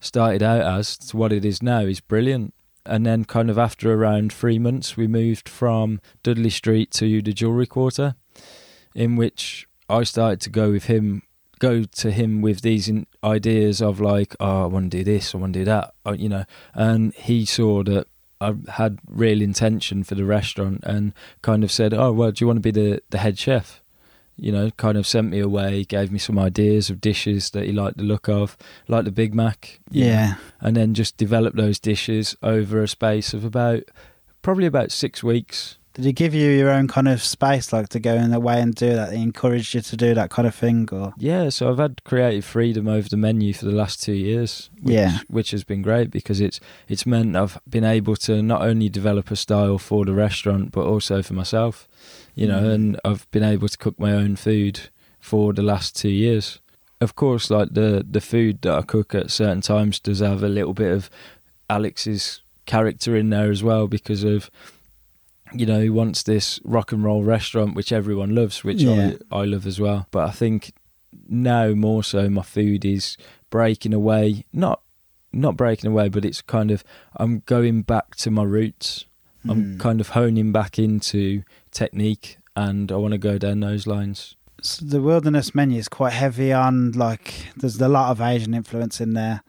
Speaker 3: started out as to what it is now is brilliant. And then, kind of after around three months, we moved from Dudley Street to the Jewelry Quarter, in which I started to go with him, go to him with these ideas of like, oh, I want to do this, I want to do that, oh, you know. And he saw that I had real intention for the restaurant and kind of said, oh, well, do you want to be the, the head chef? You know, kind of sent me away, gave me some ideas of dishes that he liked the look of, like the Big Mac. you know,
Speaker 2: Yeah.
Speaker 3: and then just developed those dishes over a space of about probably about six weeks.
Speaker 2: Did he give you your own kind of space, like to go in the way and do that? He encouraged you to do that kind of thing, or
Speaker 3: Yeah, so I've had creative freedom over the menu for the last two years. Which,
Speaker 2: Yeah.
Speaker 3: which has been great because it's it's meant I've been able to not only develop a style for the restaurant but also for myself, you know,
Speaker 2: Mm.
Speaker 3: and I've been able to cook my own food for the last two years. Of course, like the the food that I cook at certain times does have a little bit of Alex's character in there as well because of you know he wants this rock and roll restaurant which everyone loves which
Speaker 2: Yeah.
Speaker 3: I, I love as well but i think now more so my food is breaking away not not breaking away but it's kind of i'm going back to my roots i'm
Speaker 2: Mm.
Speaker 3: kind of honing back into technique and i want to go down those lines
Speaker 2: So the wilderness menu is quite heavy on like there's a lot of Asian influence in there,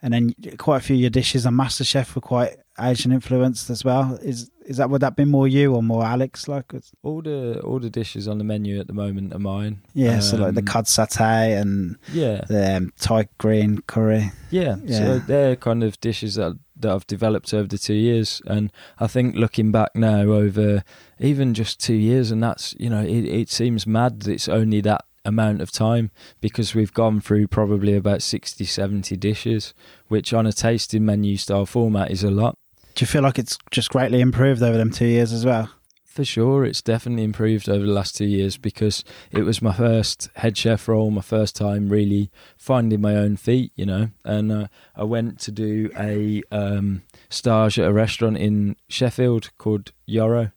Speaker 2: and then quite a few of your dishes on MasterChef were quite Asian influenced as well. Is is that would that be more you or more Alex? Like, it's-
Speaker 3: all the all the dishes on the menu at the moment are mine
Speaker 2: yeah, so like the
Speaker 3: Um,
Speaker 2: cod satay and
Speaker 3: yeah
Speaker 2: the um, Thai green curry.
Speaker 3: Yeah,
Speaker 2: Yeah.
Speaker 3: so they're kind of dishes that that I've developed over the two years, and I think looking back now over even just two years, and that's you know it, it seems mad that it's only that amount of time because we've gone through probably about 60 70 dishes which on a tasting menu style format is a lot
Speaker 2: Do you feel like it's just greatly improved over them two years as well?
Speaker 3: For sure, it's definitely improved over the last two years because it was my first head chef role, my first time really finding my own feet, you know. And uh, I went to do a um, stage at a restaurant in Sheffield called Jöro,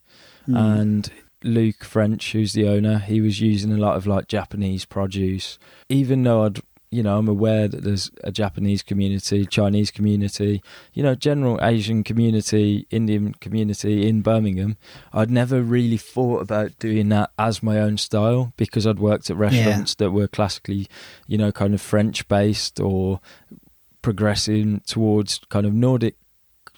Speaker 2: Mm.
Speaker 3: and Luke French, who's the owner, he was using a lot of like Japanese produce. Even though I'd, you know, I'm aware that there's a Japanese community, Chinese community, you know, general Asian community, Indian community in Birmingham. I'd never really thought about doing that as my own style because I'd worked at restaurants that were classically, you know, kind of French based or progressing towards kind of Nordic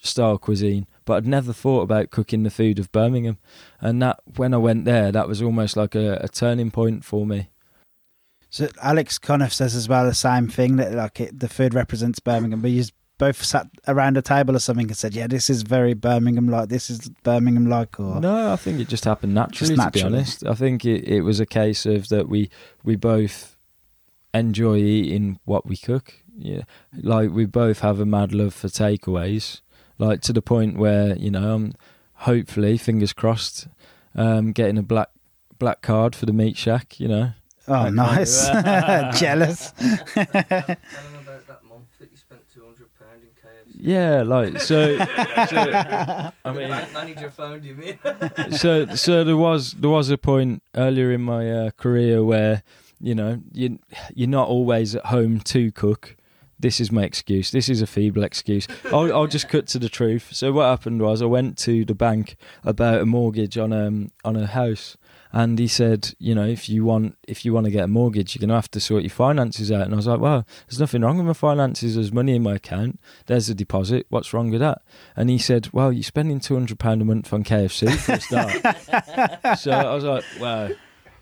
Speaker 3: style cuisine. But I'd never thought about cooking the food of Birmingham. And that when I went there, that was almost like a, a turning point for me.
Speaker 2: So Alex of says as well the same thing that like it, the food represents Birmingham, but you both sat around a table or something and said, "Yeah, this is very Birmingham like. This is Birmingham like." Or
Speaker 3: No, I think it just happened naturally.
Speaker 2: Just
Speaker 3: To be honest, I think it, it was a case of that we we both enjoy eating what we cook. Yeah, like we both have a mad love for takeaways. Like to the point where you know, I'm hopefully fingers crossed, um, getting a black black card for the meat shack. You know,
Speaker 2: oh,
Speaker 3: That
Speaker 2: nice, jealous.
Speaker 4: Tell them about that month that you spent two hundred pound in KFC.
Speaker 3: yeah, like so. so I mean,
Speaker 4: Bank manager found you, mean?
Speaker 3: so so there was there was a point earlier in my uh, career where you know you you're not always at home to cook. This is my excuse. This is a feeble excuse. I'll, I'll just cut to the truth. So what happened was I went to the bank about a mortgage on um on a house, and he said, you know, if you want if you want to get a mortgage, you're gonna have to sort your finances out. And I was like, well, there's nothing wrong with my finances. There's money in my account. There's a deposit. What's wrong with that? And he said, well, you're spending two hundred pound a month on KFC for a start. so I was like, wow,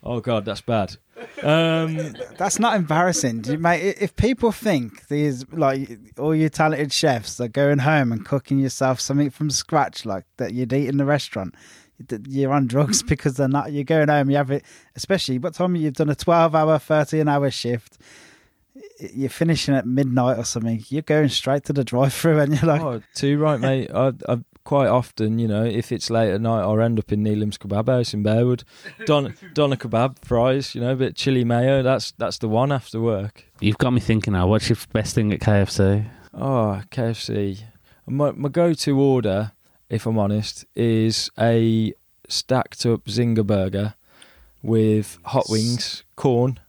Speaker 3: oh god, that's bad. Um,
Speaker 2: That's not embarrassing, you, mate. If people think these like all you talented chefs are going home and cooking yourself something from scratch, like that you'd eat in the restaurant, that you're on drugs mm-hmm. because they're not. You're going home, you have it. Especially what time you've done a twelve-hour, thirteen-hour shift. You're finishing at midnight or something. You're going straight to the drive-through, and you're like,
Speaker 3: oh, too right, mate. I, I quite often, you know, if it's late at night, I'll end up in Neelam's Kebab House in Bearwood. Don doner kebab fries, you know, a bit of chili mayo. That's that's the one after work.
Speaker 1: You've got me thinking now. What's your best thing at KFC?
Speaker 3: Oh, ah, KFC. My my go to order, if I'm honest, is a stacked up Zinger burger with hot wings, corn,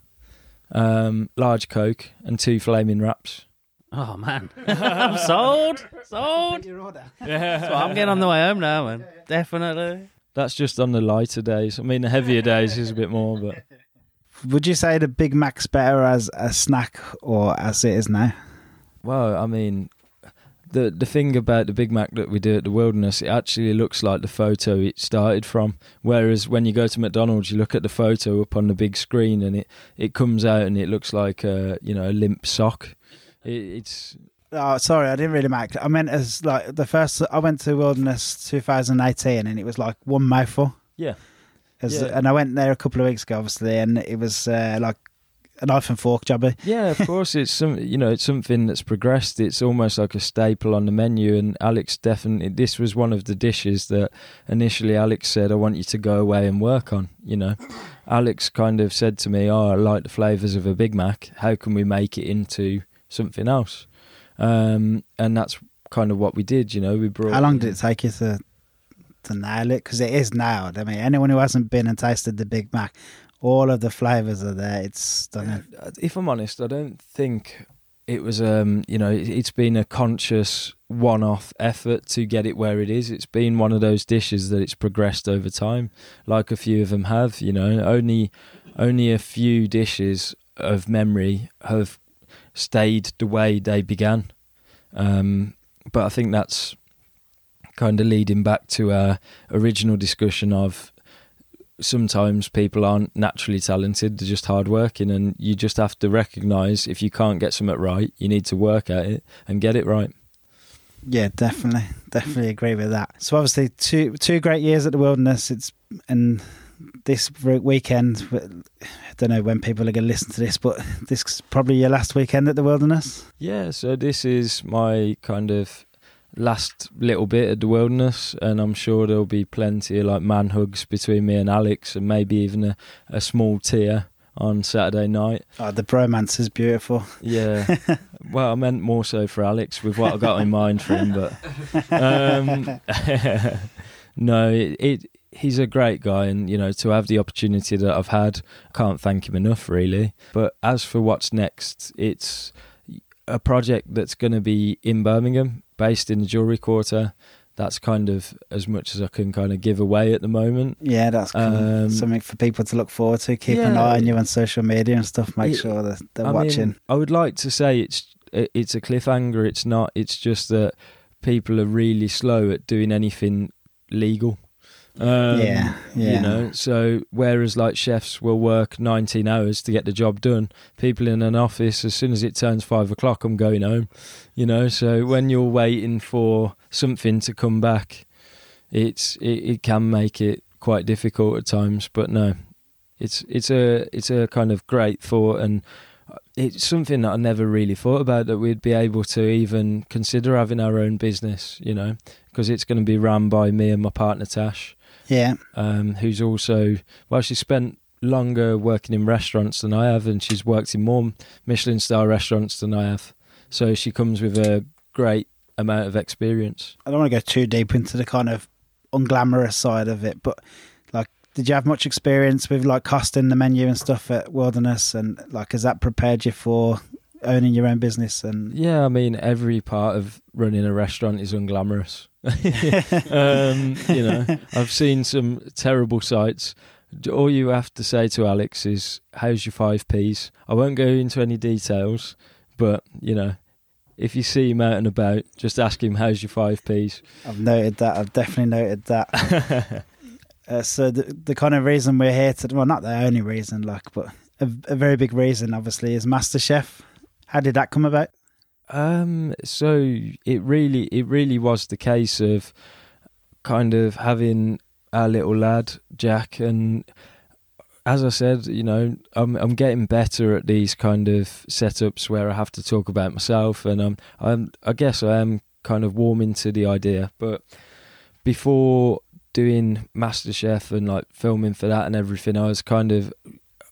Speaker 3: um, large Coke, and two flaming wraps.
Speaker 1: Oh man, I'm sold. Sold.
Speaker 2: your order.
Speaker 1: So I'm getting on the way home now, man. Definitely.
Speaker 3: That's just on the lighter days. I mean, the heavier days is a bit more, but
Speaker 2: Would you say the Big Mac's better as a snack or as it is now?
Speaker 3: well, I mean, the the thing about the Big Mac that we do at the Wilderness, it actually looks like the photo it started from. Whereas when you go to McDonald's, you look at the photo up on the big screen, and it it comes out and it looks like a you know a limp sock. It, it's
Speaker 2: Oh, sorry, I didn't really make. I meant as like the first. I went to Wilderness 2018, and it was like one mouthful.
Speaker 3: yeah.
Speaker 2: As,
Speaker 3: Yeah.
Speaker 2: And I went there a couple of weeks ago, obviously, and it was uh, like a knife and fork jobby.
Speaker 3: Yeah, of course. It's some, you know, it's something that's progressed. It's almost like a staple on the menu. And Alex definitely, this was one of the dishes that initially Alex said, "I want you to go away and work on." You know, Alex kind of said to me, "Oh, I like the flavors of a Big Mac. How can we make it into something else?" Um, and that's kind of what we did. You know, we brought.
Speaker 2: How long did it take you to to nail it? Because it is nailed. I mean, anyone who hasn't been and tasted the Big Mac, all of the flavors are there. It's stunning.
Speaker 3: If I'm honest, I don't think it was um you know it's been a conscious one-off effort to get it where it is it's been one of those dishes that it's progressed over time like a few of them have you know only only a few dishes of memory have stayed the way they began um but i think that's kind of leading back to our original discussion of sometimes people aren't naturally talented they're just hardworking and you just have to recognize if you can't get something right you need to work at it and get it right
Speaker 2: Yeah, definitely, definitely agree with that. So obviously, two two great years at the Wilderness. It's and this weekend. I don't know when people are going to listen to this, but this is probably your last weekend at the Wilderness.
Speaker 3: yeah so this is my kind of last little bit at the wilderness and i'm sure there'll be plenty of like man hugs between me and alex and maybe even a, a small tear on saturday night
Speaker 2: Oh, the bromance is beautiful.
Speaker 3: Yeah. well, I meant more so for Alex with what I got in mind for him, but um, no, it, it he's a great guy, and you know to have the opportunity that I've had, I can't thank him enough, really. But as for what's next, it's a project that's going to be in Birmingham, based in the Jewelry Quarter. That's kind of as much as I can kind of give away at the moment.
Speaker 2: Yeah, that's.
Speaker 3: Um,
Speaker 2: something for people to look forward to. Keep an eye on you on social media and stuff. Make
Speaker 3: It-
Speaker 2: sure that they're
Speaker 3: I
Speaker 2: watching.
Speaker 3: Mean, I would like to say it's it's a cliffhanger. It's not. It's just that people are really slow at doing anything legal. Um,
Speaker 2: Yeah, yeah.
Speaker 3: You know, so whereas like chefs will work 19 hours to get the job done, people in an office, as soon as it turns five o'clock, I'm going home. You know, so when you're waiting for something to come back, it's it, it can make it quite difficult at times. But no, it's it's a it's a kind of great thought and it's something that I never really thought about that we'd be able to even consider having our own business, you know, because it's going to be run by me and my partner Tash
Speaker 2: Yeah,
Speaker 3: um, who's also well, she spent longer working in restaurants than I have, and she's worked in more Michelin star restaurants than I have. So she comes with a great amount of experience.
Speaker 2: I don't want to go too deep into the kind of unglamorous side of it, but like, did you have much experience with like costing the menu and stuff at Wilderness, and like, has that prepared you for owning your own business? And
Speaker 3: Yeah, I mean, every part of running a restaurant is unglamorous. um, you know, I've seen some terrible sights. All you have to say to Alex is, "How's your five P's?" I won't go into any details, but you know, if you see him out and about, just ask him, "How's your five P's?"
Speaker 2: I've noted that. I've definitely noted that. uh, so the the kind of reason we're here to well, not the only reason, like, but a, a very big reason, obviously, is MasterChef. How did that come about?
Speaker 3: Um, so it really, it really was the case of kind of having our little lad Jack, and as I said, you know, I'm I'm getting better at these kind of setups where I have to talk about myself, and I'm I'm I guess I am kind of warming to the idea, but before doing MasterChef and like filming for that and everything, I was kind of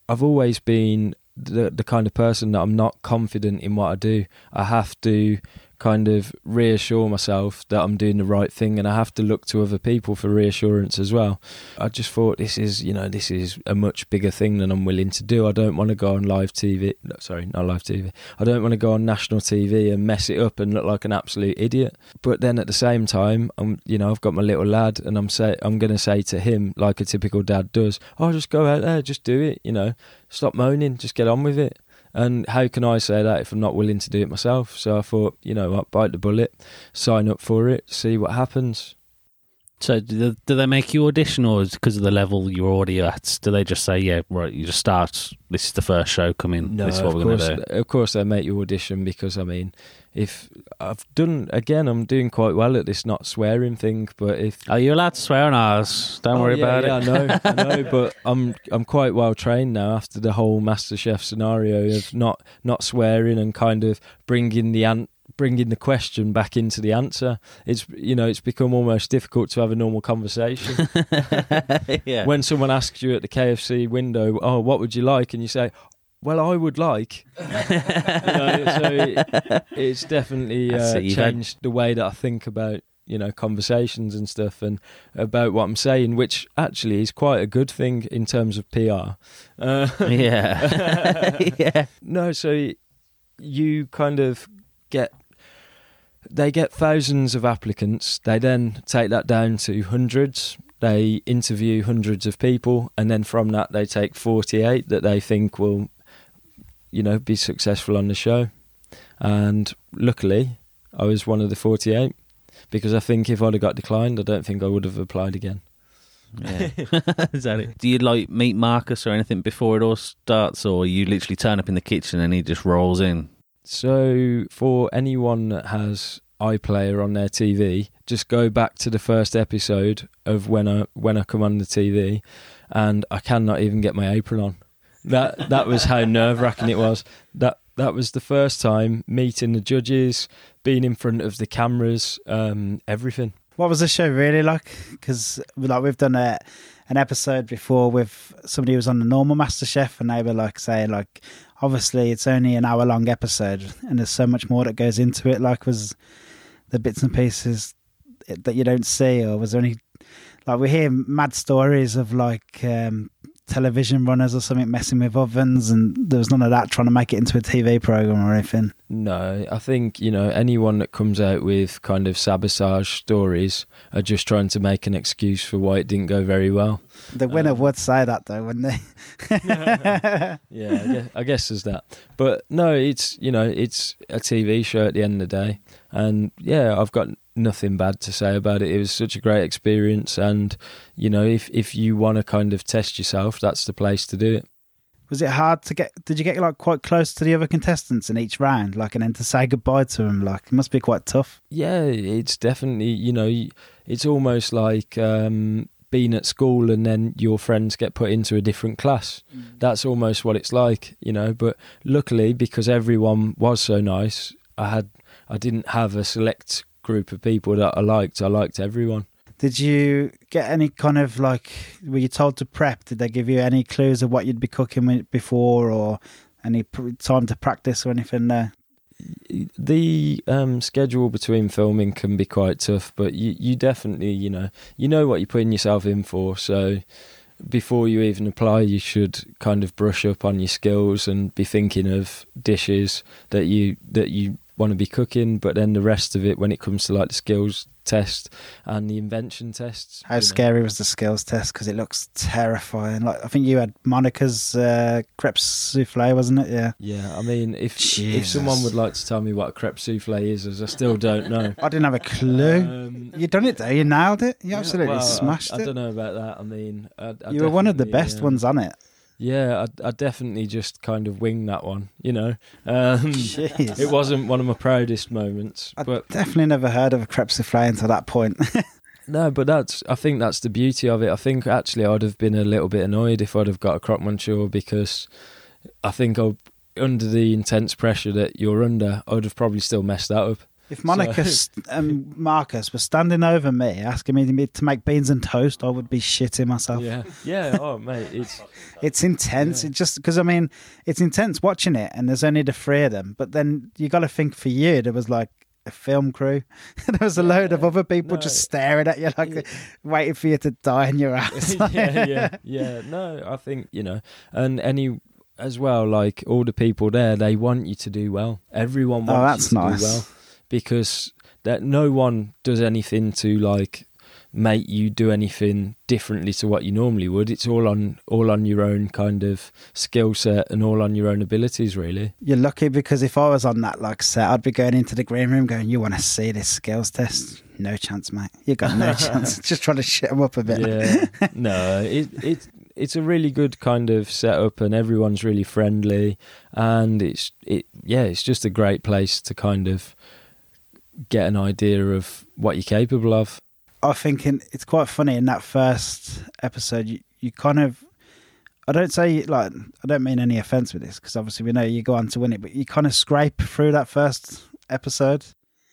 Speaker 3: I've always been the the kind of person that I'm not confident in what I do. I have to kind of reassure myself that I'm doing the right thing and I have to look to other people for reassurance as well. I just thought this is, you know, this is a much bigger thing than I'm willing to do. I don't want to go on live TV, sorry, not live TV. I don't want to go on national TV and mess it up and look like an absolute idiot. But then at the same time, I'm, you know, I've got my little lad and I'm say I'm going to say to him like a typical dad does, "Oh, just go out there, just do it, you know. Stop moaning, just get on with it." And how can I say that if I'm not willing to do it myself? So I thought, you know what, bite the bullet, sign up for it, see what happens.
Speaker 1: So do they, do they make you audition, or is it because of the level you're already at? Do they just say, "Yeah, right, you just start. This is the first show. Come in.
Speaker 3: No,
Speaker 1: this is what
Speaker 3: of
Speaker 1: we're going
Speaker 3: course,
Speaker 1: to do."
Speaker 3: of course they make you audition because I mean, if I've done again, I'm doing quite well at this not swearing thing. But if
Speaker 1: Are you allowed to swear on ours? Don't
Speaker 3: Oh,
Speaker 1: worry
Speaker 3: yeah,
Speaker 1: about
Speaker 3: yeah,
Speaker 1: it.
Speaker 3: I know, I know, but I'm I'm quite well trained now after the whole MasterChef scenario of not not swearing and kind of bringing the an- bringing the question back into the answer. It's you know it's become almost difficult to have a normal conversation
Speaker 1: yeah.
Speaker 3: when someone asks you at the KFC window, "Oh, what would you like?" and you say. Well, I would like. You know, so it, it's definitely uh,
Speaker 1: it, you've had-
Speaker 3: changed the way that I think about you know conversations and stuff and about what I'm saying, which actually is quite a good thing in terms of PR. Uh,
Speaker 1: yeah. yeah.
Speaker 3: no, so you kind of get they get thousands of applicants. They then take that down to hundreds. They interview hundreds of people, and then from that they take forty-eight that they think will, you know, be successful on the show. And luckily, I was one of the forty-eight because I think if I'd have got declined, I don't think I would have applied again.
Speaker 1: Yeah. Is that it? Do you like meet Marcus or anything before it all starts, or you literally turn up in the kitchen and he just rolls in?
Speaker 3: So, for anyone that has iPlayer on their TV, just go back to the first episode of when I when I come on the TV, and I cannot even get my apron on. That that was how nerve wracking it was. That that was the first time meeting the judges, being in front of the cameras, um, everything.
Speaker 2: What was the show really like? Because like we've done a an episode before with somebody who was on the normal MasterChef, and they were like saying like, obviously it's only an hour long episode, and there's so much more that goes into it. Like, was the bits and pieces that you don't see, or was there any like we hear mad stories of like um, television runners or something messing with ovens, and there was none of that trying to make it into a TV program or anything.
Speaker 3: No, I think you know anyone that comes out with kind of sabotage stories are just trying to make an excuse for why it didn't go very well.
Speaker 2: The winner
Speaker 3: Um,
Speaker 2: would say that though, wouldn't they?
Speaker 3: Yeah, I guess, I guess there's that. But no, it's you know it's a TV show at the end of the day, and yeah, I've got nothing bad to say about it. It was such a great experience, and you know if if you want to kind of test yourself, that's the place to do it.
Speaker 2: Was it hard to get? Did you get like quite close to the other contestants in each round, like, and then to say goodbye to them? Like, it must be quite tough.
Speaker 3: Yeah, it's definitely you know it's almost like um, being at school and then your friends get put into a different class. That's almost what it's like, you know. But luckily, because everyone was so nice, I had I didn't have a select group of people that I liked. I liked everyone.
Speaker 2: Did you get any kind of like? Were you told to prep? Did they give you any clues of what you'd be cooking with before, or any pr- time to practice or anything there?
Speaker 3: The um, schedule between filming can be quite tough, but you, you definitely, you know, you know what you're putting yourself in for. So before you even apply, you should kind of brush up on your skills and be thinking of dishes that you that you want to be cooking. But then the rest of it, when it comes to like the skills test and the invention tests,
Speaker 2: How
Speaker 3: you know.
Speaker 2: scary was the skills test? Because it looks terrifying. Like I think you had Monica's uh, crepe souffle, wasn't it? Yeah.
Speaker 3: Yeah, I mean, if if someone would like to tell me what a crepe souffle is, as I still don't know.
Speaker 2: I didn't have a clue.
Speaker 3: Um,
Speaker 2: you done it though. You nailed it. You
Speaker 3: Yeah,
Speaker 2: absolutely
Speaker 3: well, I-
Speaker 2: smashed
Speaker 3: I,
Speaker 2: it.
Speaker 3: don't know about that. I mean, I, I
Speaker 2: you were one of the best
Speaker 3: um,
Speaker 2: ones on it.
Speaker 3: Yeah, I, I definitely just kind of winged that one. You know, um, it wasn't one of my proudest moments,
Speaker 2: I
Speaker 3: but
Speaker 2: definitely never heard of a crepe souffle until that point.
Speaker 3: no, but that's I think that's the beauty of it. I think actually I'd have been a little bit annoyed if I'd have got a croque monsieur because I think I, under the intense pressure that you're under, I'd have probably still messed that up.
Speaker 2: If Monica st- and Marcus were standing over me asking me to make beans and toast, I would be shitting myself.
Speaker 3: Yeah, yeah. Oh, mate, it's
Speaker 2: It's intense.
Speaker 3: Yeah.
Speaker 2: It just because I mean, it's intense watching it, and there's only the three of them. But then you got to think for you, there was like a film crew. there was a load of other people
Speaker 3: no.
Speaker 2: just staring at you, like
Speaker 3: Yeah.
Speaker 2: waiting for you to die in your ass.
Speaker 3: yeah, yeah, yeah. No, I think you know, and any as well, like all the people there, they want you to do well. Everyone
Speaker 2: Oh,
Speaker 3: wants
Speaker 2: that's
Speaker 3: you to
Speaker 2: nice.
Speaker 3: do well because that no one does anything to like make you do anything differently to what you normally would. It's all on all on your own kind of skill set and all on your own abilities, really.
Speaker 2: You're lucky because if I was on that like set, I'd be going into the green room going, "You want to see this skills test? No chance, mate. You got no chance." Just trying to shit them up a bit.
Speaker 3: Yeah, no, it it it's a really good kind of setup, and everyone's really friendly, and it's it yeah, it's just a great place to kind of get an idea of what you're capable of.
Speaker 2: I think in, it's quite funny in that first episode. You, you kind of, I don't say like I don't mean any offense with this because obviously we know you go on to win it, but you kind of scrape through that first episode.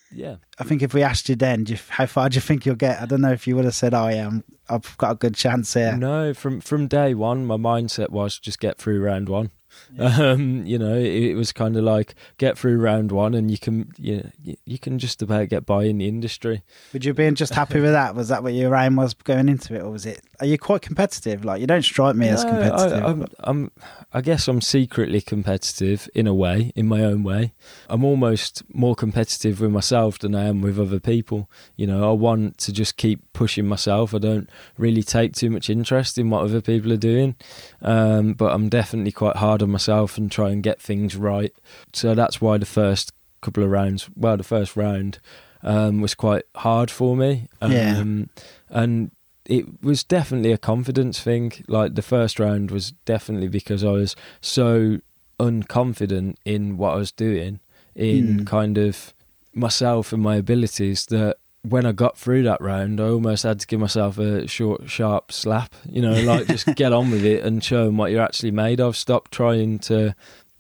Speaker 3: Yeah,
Speaker 2: I think if we asked you then, do you, how far do you think you'll get? I don't know if you would have said, "Oh yeah, I'm, I've got a good chance here."
Speaker 3: No, from from day one, my mindset was just get through round one. Um, you know, it, it was kind of like get through round one, and you can you you can just about get by in the industry.
Speaker 2: Would you be just happy with that? Was that what your aim was going into it, or was it? Are you quite competitive? Like you don't strike me as competitive.
Speaker 3: I, I'm,
Speaker 2: but-
Speaker 3: I'm, I guess I'm secretly competitive in a way, in my own way. I'm almost more competitive with myself than I am with other people. You know, I want to just keep pushing myself. I don't really take too much interest in what other people are doing, um, but I'm definitely quite hard on myself and try and get things right. So that's why the first couple of rounds, well, the first round um, was quite hard for me.
Speaker 2: Yeah.
Speaker 3: Um, and it was definitely a confidence thing. Like the first round was definitely because I was so unconfident in what I was doing, in
Speaker 2: Hmm.
Speaker 3: kind of myself and my abilities that when I got through that round, I almost had to give myself a short, sharp slap. You know, like just get on with it and show them what you're actually made of. Stop trying to,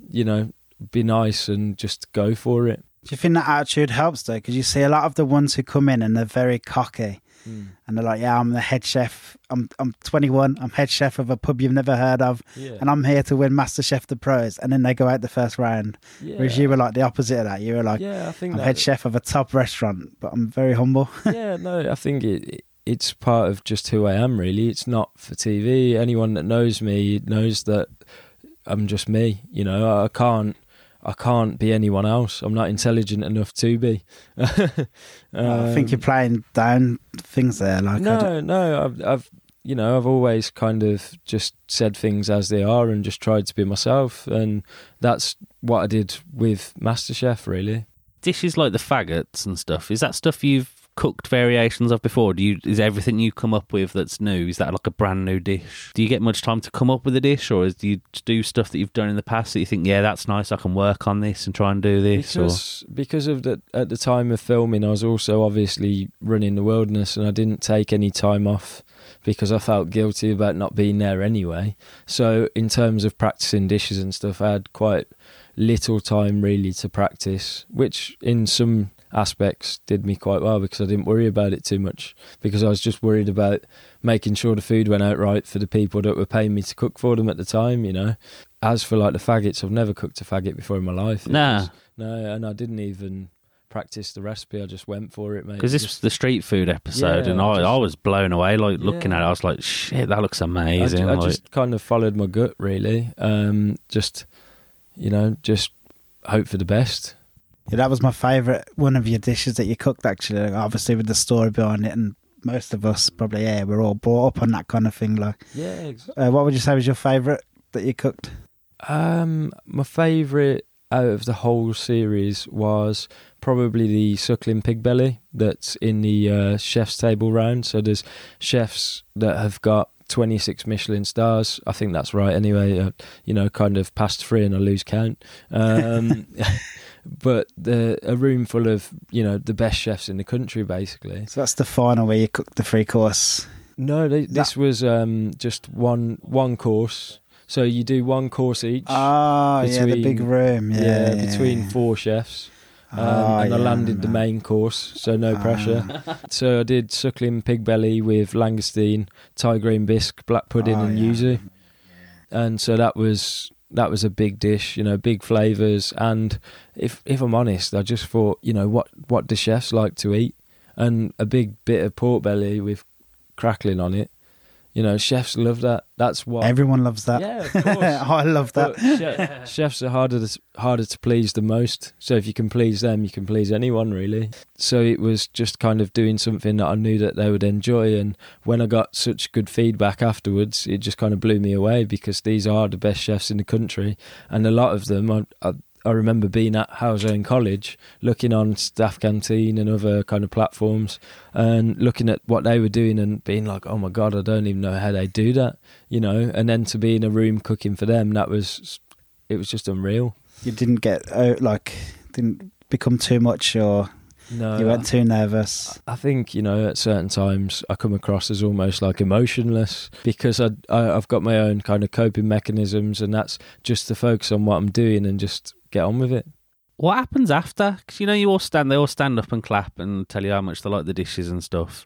Speaker 3: you know, be nice and just go for it.
Speaker 2: Do you think that attitude helps though? Because you see a lot of the ones who come in and they're very cocky Mm. and they're like, "Yeah, I'm the head chef. I'm I'm 21. I'm head chef of a pub you've never heard of,
Speaker 3: Yeah.
Speaker 2: and I'm here to win Master Chef the Pros." And then they go out the first round. Whereas you were like the opposite of that. You were like,
Speaker 3: yeah, I think
Speaker 2: "I'm
Speaker 3: that,
Speaker 2: head chef of a top restaurant, but I'm very humble."
Speaker 3: yeah, no, I think it, it it's part of just who I am. Really, it's not for TV. Anyone that knows me knows that I'm just me. You know, I can't. I can't be anyone else. I'm not intelligent enough to be.
Speaker 2: I think you're
Speaker 3: Um,
Speaker 2: playing down things there. Like, I
Speaker 3: no,
Speaker 2: don't-
Speaker 3: no. I've, I've, you know, I've always kind of just said things as they are and just tried to be myself, and that's what I did with MasterChef. Really.
Speaker 1: Dishes like the faggots and stuff. Is that stuff you've cooked variations of before? Do you is everything you come up with that's new? Is that like a brand new dish? Do you get much time to come up with a dish, or is, do you do stuff that you've done in the past that you think, yeah, that's nice, I can work on this and try and do this? Or
Speaker 3: because because of the at the time of filming, I was also obviously running the wilderness, and I didn't take any time off because I felt guilty about not being there anyway. So in terms of practicing dishes and stuff, I had quite little time really to practice, which in some aspects did me quite well because I didn't worry about it too much because I was just worried about making sure the food went out right for the people that were paying me to cook for them at the time, you know. As for like the faggots, I've never cooked a faggot before in my life.
Speaker 1: Nah.
Speaker 3: was- no, and I didn't even practice the recipe. I just went for it, mate.
Speaker 1: because this was the street food episode,
Speaker 3: Yeah,
Speaker 1: and I,
Speaker 3: just-
Speaker 1: I was blown away. Like looking
Speaker 3: Yeah.
Speaker 1: at it, I was like, shit, that looks amazing.
Speaker 3: ju- I
Speaker 1: like,
Speaker 3: just kind of followed my gut, really. Um, just, you know, just hope for the best.
Speaker 2: Yeah, that was my favourite one of your dishes that you cooked. Actually, Like, obviously with the story behind it, and most of us probably yeah, we're all brought up on that kind of thing. Like,
Speaker 3: Yeah.
Speaker 2: uh, what would you say was your favourite that you cooked?
Speaker 3: Um, my favourite out of the whole series was probably the suckling pig belly that's in the uh, chef's table round. So there's chefs that have got 26 Michelin stars. I think that's right. Anyway, uh, you know, kind of past three and I lose count. Um, but the a room full of you know the best chefs in the country, basically.
Speaker 2: So that's the final where you cook the three course.
Speaker 3: No, they, this was um, just one one course. So you do one course each.
Speaker 2: Oh, yeah, the big room. Yeah,
Speaker 3: yeah,
Speaker 2: yeah,
Speaker 3: between
Speaker 2: yeah.
Speaker 3: four chefs. Um,
Speaker 2: Oh,
Speaker 3: and I landed the main course, so no
Speaker 2: Ah.
Speaker 3: pressure. So I did suckling pig belly with langoustine, Thai green bisque, black pudding,
Speaker 2: Oh,
Speaker 3: and yuzu. And so that was that was a big dish, you know, big flavors. And if if I'm honest, I just thought, you know, what what do chefs like to eat? And a big bit of pork belly with crackling on it. You know, chefs love that. That's what.
Speaker 2: Everyone loves that.
Speaker 3: yeah, of course.
Speaker 2: I love that.
Speaker 3: Chef, chefs are harder to, harder to please the most. So if you can please them, you can please anyone really. So it was just kind of doing something that I knew that they would enjoy. And when I got such good feedback afterwards, it just kind of blew me away because these are the best chefs in the country, and a lot of them I, I, I remember being at Halesowen College, looking on Staff Canteen and other kind of platforms, and looking at what they were doing and being like, "Oh my god, I don't even know how they do that," you know. And then to be in a room cooking for them, that was, it was just unreal.
Speaker 2: You didn't get uh, like didn't become too much, or
Speaker 3: No,
Speaker 2: you weren't too nervous.
Speaker 3: I think you know at certain times I come across as almost like emotionless because I, I I've got my own kind of coping mechanisms, and that's just to focus on what I'm doing and just get on with it.
Speaker 1: What happens after? Because you know, you all stand, they all stand up and clap and tell you how much they like the dishes and stuff.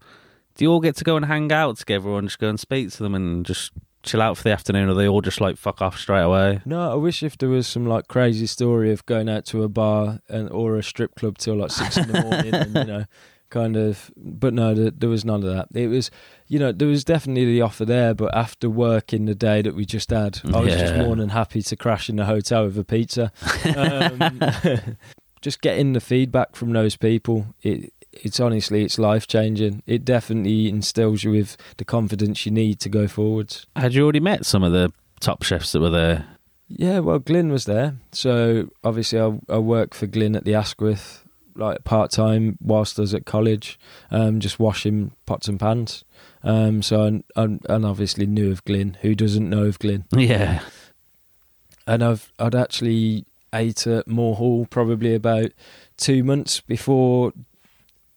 Speaker 1: Do you all get to go and hang out together and just go and speak to them and just chill out for the afternoon, or they all just like fuck off straight away?
Speaker 3: No, I wish if there was some like crazy story of going out to a bar and or a strip club till like six in the morning, and you know, kind of. But no, there, there was none of that. It was, you know, there was definitely the offer there, but after work in the day that we just had, I was just more than happy to crash in the hotel with a pizza. Um, just getting the feedback from those people, it. It's honestly, it's life changing. It definitely instills you with the confidence you need to go forwards.
Speaker 1: Had you already met some of the top chefs that were there?
Speaker 3: Yeah, well, Glynn was there. So obviously, I, I worked for Glynn at the Asquith, like part time whilst I was at college, um, just washing pots and pans. Um, so I, I, and obviously knew of Glynn. Who doesn't know of Glynn?
Speaker 1: Yeah.
Speaker 3: And I've I'd actually ate at Moor Hall probably about two months before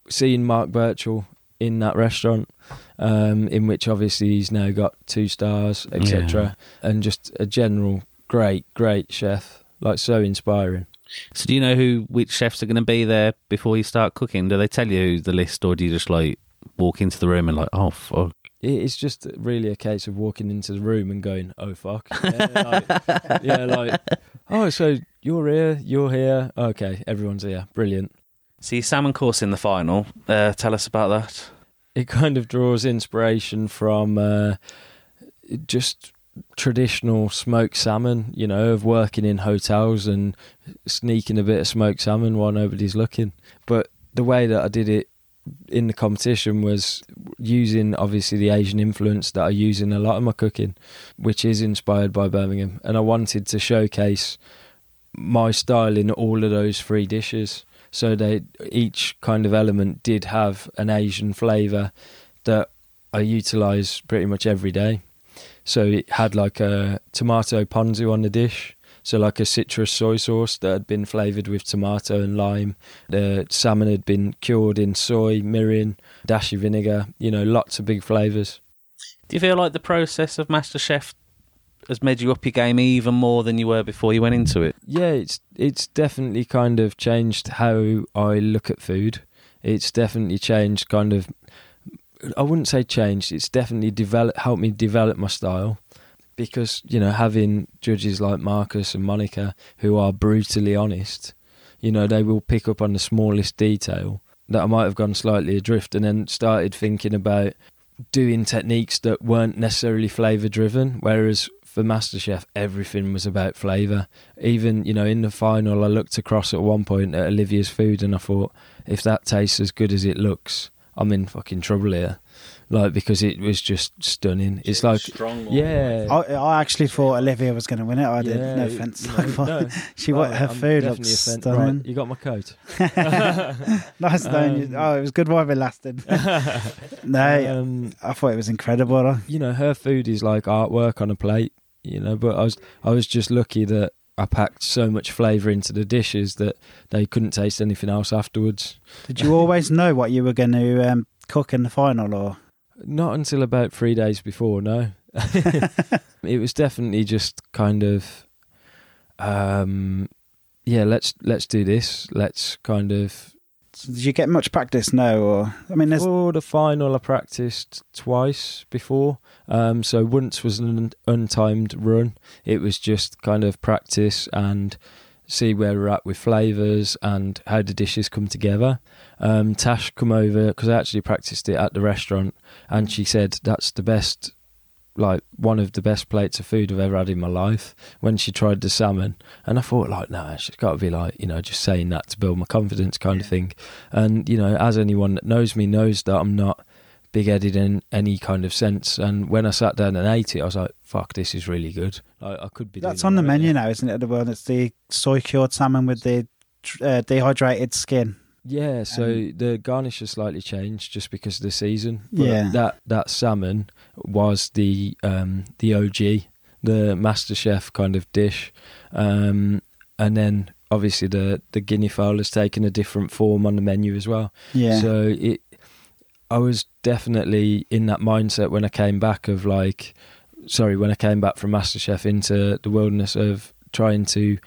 Speaker 3: seeing Mark Birchall in that restaurant, um, in which obviously he's now got two stars, etc. And just a general great, great chef, like so inspiring.
Speaker 1: So do you know who which chefs are going to be there before you start cooking? Do they tell you the list, or do you just like walk into the room and like, oh fuck?
Speaker 3: It's just really a case of walking into the room and going, "Oh fuck," yeah, like, yeah, like, oh, so you're here, you're here, okay, everyone's here, brilliant.
Speaker 1: See salmon course in the final. Uh, tell us about that.
Speaker 3: it kind of draws inspiration from uh, just traditional smoked salmon, you know, of working in hotels and sneaking a bit of smoked salmon while nobody's looking. But the way that I did it in the competition was using obviously the Asian influence that I use in a lot of my cooking, which is inspired by Birmingham. And I wanted to showcase my style in all of those three dishes. So they each kind of element did have an Asian flavour that I utilise pretty much every day. So it had like a tomato ponzu on the dish, so like a citrus soy sauce that had been flavoured with tomato and lime. The salmon had been cured in soy, mirin, dashi vinegar. You know, lots of big flavours.
Speaker 1: Do you feel like the process of MasterChef has made you up your game even more than you were before you went into it?
Speaker 3: Yeah, it's it's definitely kind of changed how I look at food. It's definitely changed kind of I wouldn't say changed, it's definitely develop helped me develop my style because, you know, having judges like Marcus and Monica who are brutally honest, you know, they will pick up on the smallest detail that I might have gone slightly adrift and then started thinking about doing techniques that weren't necessarily flavour driven whereas for MasterChef, everything was about flavour. Even, you know, in the final, I looked across at one point at Olivia's food and I thought, if that tastes as good as it looks, I'm in fucking trouble here. Like, because it was just stunning. It's like,
Speaker 1: strong.
Speaker 3: yeah.
Speaker 2: I, I actually thought Olivia was going to win it. I did.
Speaker 3: Yeah,
Speaker 2: No offense.
Speaker 3: you
Speaker 2: I
Speaker 3: know,
Speaker 2: thought
Speaker 3: no.
Speaker 2: she wa- her
Speaker 3: I'm
Speaker 2: food looked stunning.
Speaker 3: Right, you got my coat.
Speaker 2: nice knowing you.
Speaker 3: Um,
Speaker 2: Oh, it was good while it lasted. no,
Speaker 3: Um,
Speaker 2: I thought it was incredible.
Speaker 3: you know, her food is like artwork on a plate. You know, but I was I was just lucky that I packed so much flavour into the dishes that they couldn't taste anything else afterwards.
Speaker 2: Did you always know what you were going to um, cook in the final, or
Speaker 3: Not until about three days before, no. it was definitely just kind of, um, yeah. Let's let's do this. Let's kind of.
Speaker 2: did you get much practice? No, or I mean, there's
Speaker 3: For the final, I practiced twice before. Um, so once was an untimed run. It was just kind of practice and see where we're at with flavours and how the dishes come together. Um, Tash come over because I actually practiced it at the restaurant, and she said that's the best like one of the best plates of food I've ever had in my life when she tried the salmon. And I thought, like, no, she's got to be like, you know, just saying that to build my confidence kind of thing. And, you know, as anyone that knows me knows that I'm not big headed in any kind of sense. And when I sat down and ate it, I was like, fuck, this is really good. Like, I could be
Speaker 2: That's on the menu now, isn't it? At the world, it's the soy cured salmon with the uh, dehydrated skin.
Speaker 3: Yeah, so
Speaker 2: Um,
Speaker 3: the garnish has slightly changed just because of the season. But
Speaker 2: Yeah.
Speaker 3: that that salmon was the um, the OG, the MasterChef kind of dish, um, and then obviously the the guinea fowl has taken a different form on the menu as well.
Speaker 2: Yeah,
Speaker 3: So it, I was definitely in that mindset when I came back of like, sorry, when I came back from MasterChef into the wilderness of trying to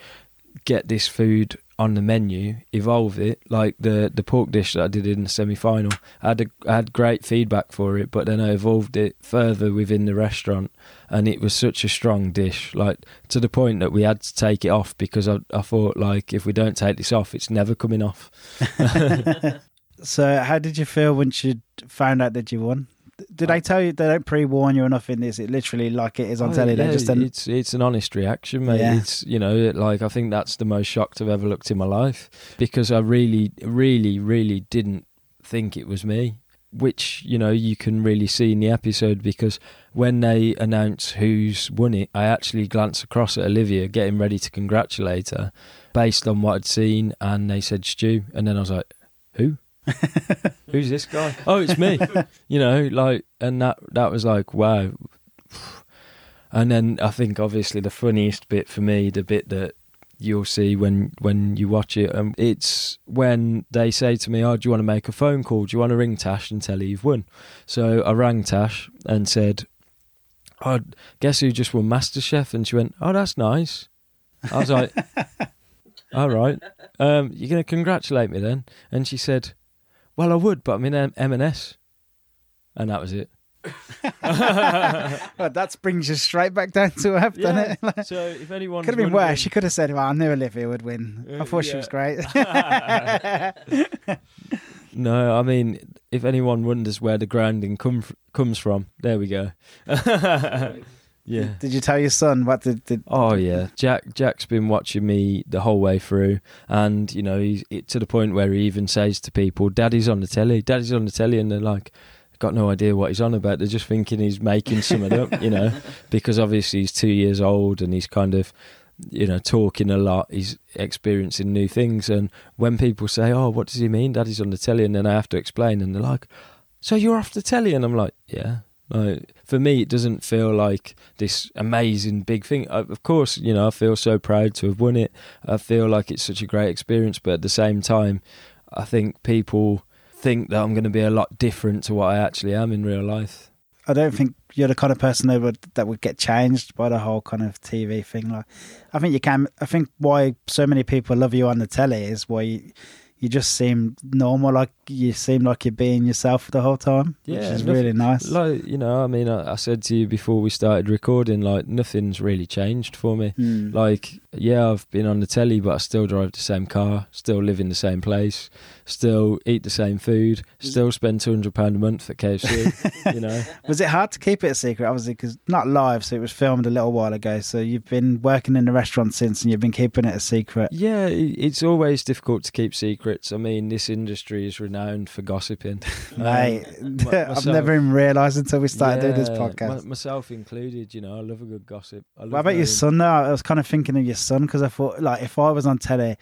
Speaker 3: get this food on the menu, evolve it. Like the the pork dish that I did in the semi final, I had a, I had great feedback for it, but then I evolved it further within the restaurant, and it was such a strong dish, like to the point that we had to take it off because I I thought like if we don't take this off, it's never coming off.
Speaker 2: So, how did you feel when you found out that you won? Did they oh. tell you they don't pre-warn you or nothing? Is it literally like it is on
Speaker 3: Oh,
Speaker 2: telly?
Speaker 3: Yeah,
Speaker 2: just an,
Speaker 3: it's it's an honest reaction, mate.
Speaker 2: Yeah.
Speaker 3: It's you know, like I think that's the most shocked I've ever looked in my life because I really, really, really didn't think it was me. Which you know you can really see in the episode because when they announce who's won it, I actually glanced across at Olivia, getting ready to congratulate her, based on what I'd seen, and they said Stu, and then I was like, who? Who's this guy? Oh, it's me. you know, like, and that that was like, wow. And then I think obviously the funniest bit for me, the bit that you'll see when when you watch it, um, it's when they say to me, "Oh, do you want to make a phone call? Do you want to ring Tash and tell her you've won?" So I rang Tash and said, "Oh, guess who just won MasterChef?" And she went, "Oh, that's nice." I was like, "All right, um, you're going to congratulate me then?" And she said, "Well, I would, but I'm in M- M&S," and that was it.
Speaker 2: well, that brings you straight back down to earth, doesn't it?
Speaker 3: so if anyone
Speaker 2: could have been worse. She could have said, "Well, I knew Olivia would win. I
Speaker 3: Uh,
Speaker 2: thought she
Speaker 3: yeah.
Speaker 2: was great."
Speaker 3: No, I mean, if anyone wonders where the grounding come f- comes from, there we go. Yeah.
Speaker 2: Did you tell your son what did
Speaker 3: Oh yeah, Jack. Jack's been watching me the whole way through, and you know, he's it, to the point where he even says to people, "Daddy's on the telly. Daddy's on the telly," and they're like, "Got no idea what he's on about." They're just thinking he's making something up, you know, because obviously he's two years old and he's kind of, you know, talking a lot. He's experiencing new things, and when people say, "Oh, what does he mean? Daddy's on the telly," and then I have to explain, and they're like, "So you're off the telly?" And I'm like, "Yeah." Like for me, it doesn't feel like this amazing big thing. Uh, Of course, you know I feel so proud to have won it. I feel like it's such a great experience, but at the same time, I think people think that I'm going to be a lot different to what I actually am in real life.
Speaker 2: I don't think you're the kind of person that would that would get changed by the whole kind of TV thing. Like, I think you can. I think why so many people love you on the telly is why you, you just seem normal. Like you seem like you're being yourself the whole time, which
Speaker 3: Yeah,
Speaker 2: is
Speaker 3: nothing-
Speaker 2: really nice.
Speaker 3: Like you know, I mean, I, I said to you before we started recording, like nothing's really changed for me.
Speaker 2: Mm.
Speaker 3: Like, yeah, I've been on the telly, but I still drive the same car, still live in the same place, still eat the same food, still spend two hundred pound a month at KFC. you know,
Speaker 2: Was it hard to keep it a secret? Obviously, because not live, so it was filmed a little while ago. So you've been working in the restaurant since, and you've been keeping it a secret.
Speaker 3: yeah, it's always difficult to keep secrets. I mean, this industry is renowned for gossiping, Um,
Speaker 2: Mate,
Speaker 3: my-
Speaker 2: I've never even realised until we started doing this podcast.
Speaker 3: my- myself included. You know, I love a good gossip. I love
Speaker 2: What about your son? Though I was kind of thinking of your son because I thought, like, if I was on telly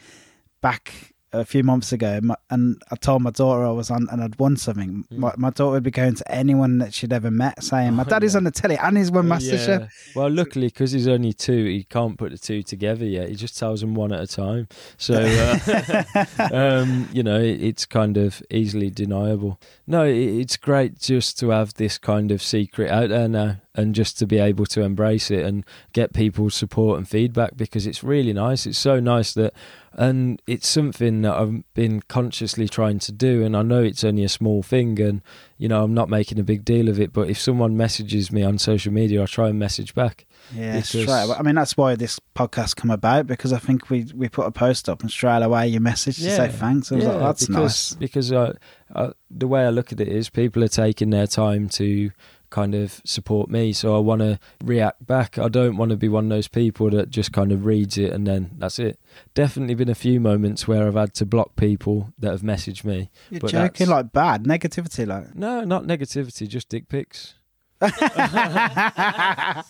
Speaker 2: back a few months ago, and I told my daughter I was on and I'd won something,
Speaker 3: Mm.
Speaker 2: my, my daughter would be going to anyone that she'd ever met, saying, "My
Speaker 3: Oh,
Speaker 2: daddy's
Speaker 3: yeah.
Speaker 2: on the telly and he's won MasterChef."
Speaker 3: yeah. Well, luckily, because he's only two, he can't put the two together yet. He just tells them one at a time. So, uh, um, you know, it, it's kind of easily deniable. No, it, it's great just to have this kind of secret out there now and just to be able to embrace it and get people's support and feedback because it's really nice. It's so nice that, and it's something that I've been consciously trying to do. And I know it's only a small thing and, you know, I'm not making a big deal of it. But if someone messages me on social media, I try and message back.
Speaker 2: Yeah,
Speaker 3: Because-
Speaker 2: straight away. I mean, that's why this podcast come about because I think we we put a post up and straight away you message to say thanks. I was like, that's
Speaker 3: because,
Speaker 2: nice.
Speaker 3: Because uh, uh, the way I look at it is people are taking their time to kind of support me. So I want to react back. I don't want to be one of those people that just kind of reads it and then that's it. Definitely been a few moments where I've had to block people that have messaged me.
Speaker 2: You're
Speaker 3: But
Speaker 2: joking, like bad negativity, like.
Speaker 3: No, not negativity, just dick pics. yeah,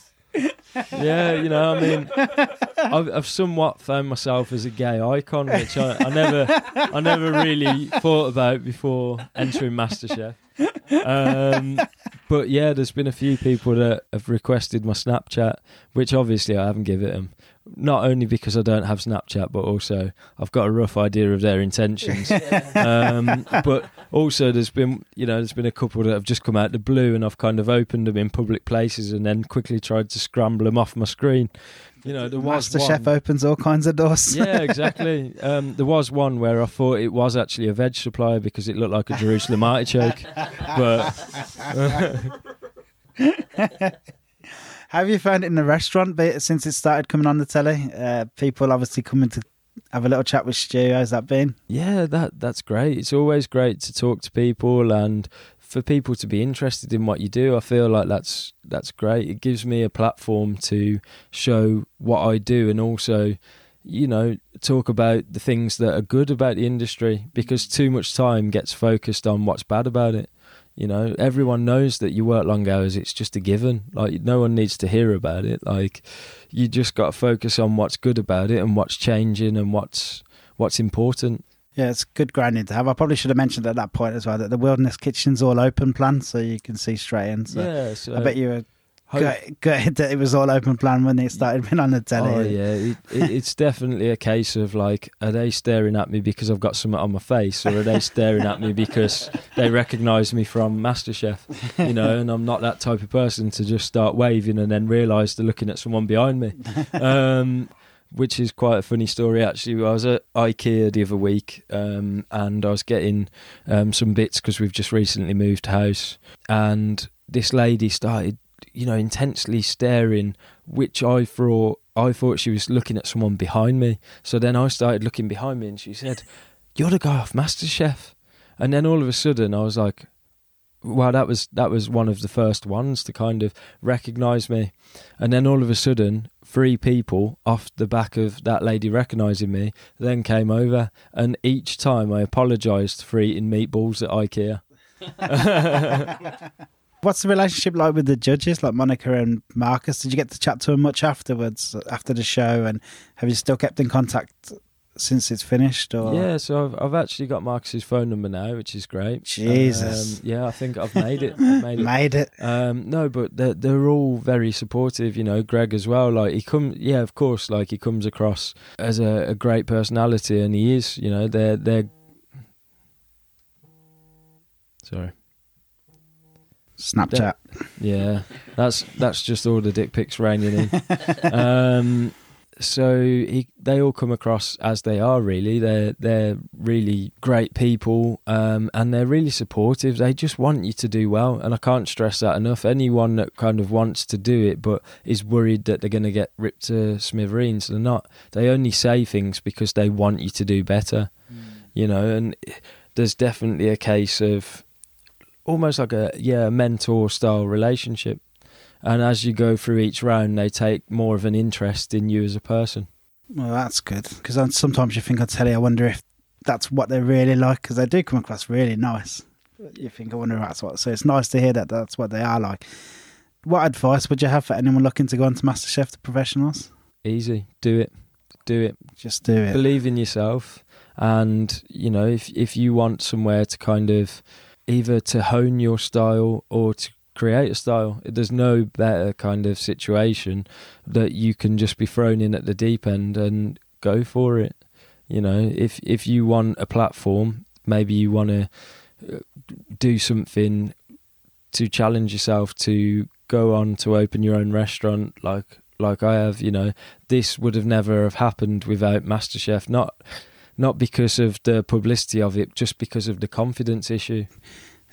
Speaker 3: you know, I mean, I've, I've somewhat found myself as a gay icon, which I, I never, I never really thought about before entering MasterChef. Um, but yeah, there's been a few people that have requested my Snapchat, which obviously I haven't given them. Not only because I don't have Snapchat, but also I've got a rough idea of their intentions. um, but also, there's been you know there's been a couple that have just come out the blue, and I've kind of opened them in public places, and then quickly tried to scramble them off my screen. You know, there was
Speaker 2: Master Chef opens all kinds of doors.
Speaker 3: yeah, exactly. Um, there was one where I thought it was actually a veg supplier because it looked like a Jerusalem artichoke. But
Speaker 2: Have you found it in the restaurant bit since it started coming on the telly? Uh, people obviously coming to have a little chat with Stu. How's that been?
Speaker 3: yeah, that that's great. It's always great to talk to people and for people to be interested in what you do. I feel like that's that's great. It gives me a platform to show what I do and also you know talk about the things that are good about the industry because too much time gets focused on what's bad about it you know everyone knows that you work long hours it's just a given like no one needs to hear about it like you just got to focus on what's good about it and what's changing and what's what's important
Speaker 2: Yeah, it's good grounding to have. I probably should have mentioned at that point as well that the Wilderness Kitchen's all open plan, so you can see straight in. So
Speaker 3: yeah so
Speaker 2: I bet you were
Speaker 3: hope-
Speaker 2: gutted that it was all open plan when it started being on the telly.
Speaker 3: Oh yeah, it, it, it's definitely a case of like, are they staring at me because I've got something on my face, or are they staring at me because they recognise me from MasterChef? You know, and I'm not that type of person to just start waving and then realise they're looking at someone behind me. Um, which is quite a funny story actually. I was at IKEA the other week, um, and I was getting um, some bits because we've just recently moved house, and this lady started, you know, intensely staring, which I thought I thought she was looking at someone behind me. So then I started looking behind me, and she said, "You're the guy off MasterChef," and then all of a sudden I was like. Well, that was that was one of the first ones to kind of recognise me, and then all of a sudden, three people off the back of that lady recognising me then came over, and each time I apologised for eating meatballs at IKEA.
Speaker 2: What's the relationship like with the judges, like Monica and Marcus? Did you get to chat to them much afterwards, after the show? And have you still kept in contact since it's finished? Or
Speaker 3: Yeah, so I've, I've actually got Marcus's phone number now, which is great.
Speaker 2: Jesus.
Speaker 3: Um, yeah, I think I've made it. I've made it.
Speaker 2: made it.
Speaker 3: Um, no, but they're they're all very supportive. You know, Greg as well. Like he comes, yeah, of course. Like he comes across as a, a great personality, and he is. You know, they're they're. Sorry.
Speaker 2: Snapchat.
Speaker 3: Yeah, that's that's just all the dick pics raining in. um, so he, they all come across as they are. Really, they're they're really great people, um, and they're really supportive. They just want you to do well, and I can't stress that enough. Anyone that kind of wants to do it but is worried that they're going to get ripped to smithereens, they're not. They only say things because they want you to do better. You know, and there's definitely a case of almost like a yeah mentor style relationship and as you go through each round they take more of an interest in you as a person
Speaker 2: Well, that's good because sometimes you think I tell you, I wonder if that's what they're really like because they do come across really nice. You think, I wonder if that's what. So it's nice to hear that that's what they are like. What advice would you have for anyone looking to go on to MasterChef, the professionals?
Speaker 3: easy do it do it
Speaker 2: Just do it.
Speaker 3: believe in yourself and you know if if you want somewhere to kind of either to hone your style or to create a style there's no better kind of situation that you can just be thrown in at the deep end and go for it you know if if you want a platform maybe you want to uh, do something to challenge yourself to go on to open your own restaurant like like I have you know this would have never have happened without MasterChef. Not not because of the publicity of it, just because of the confidence issue.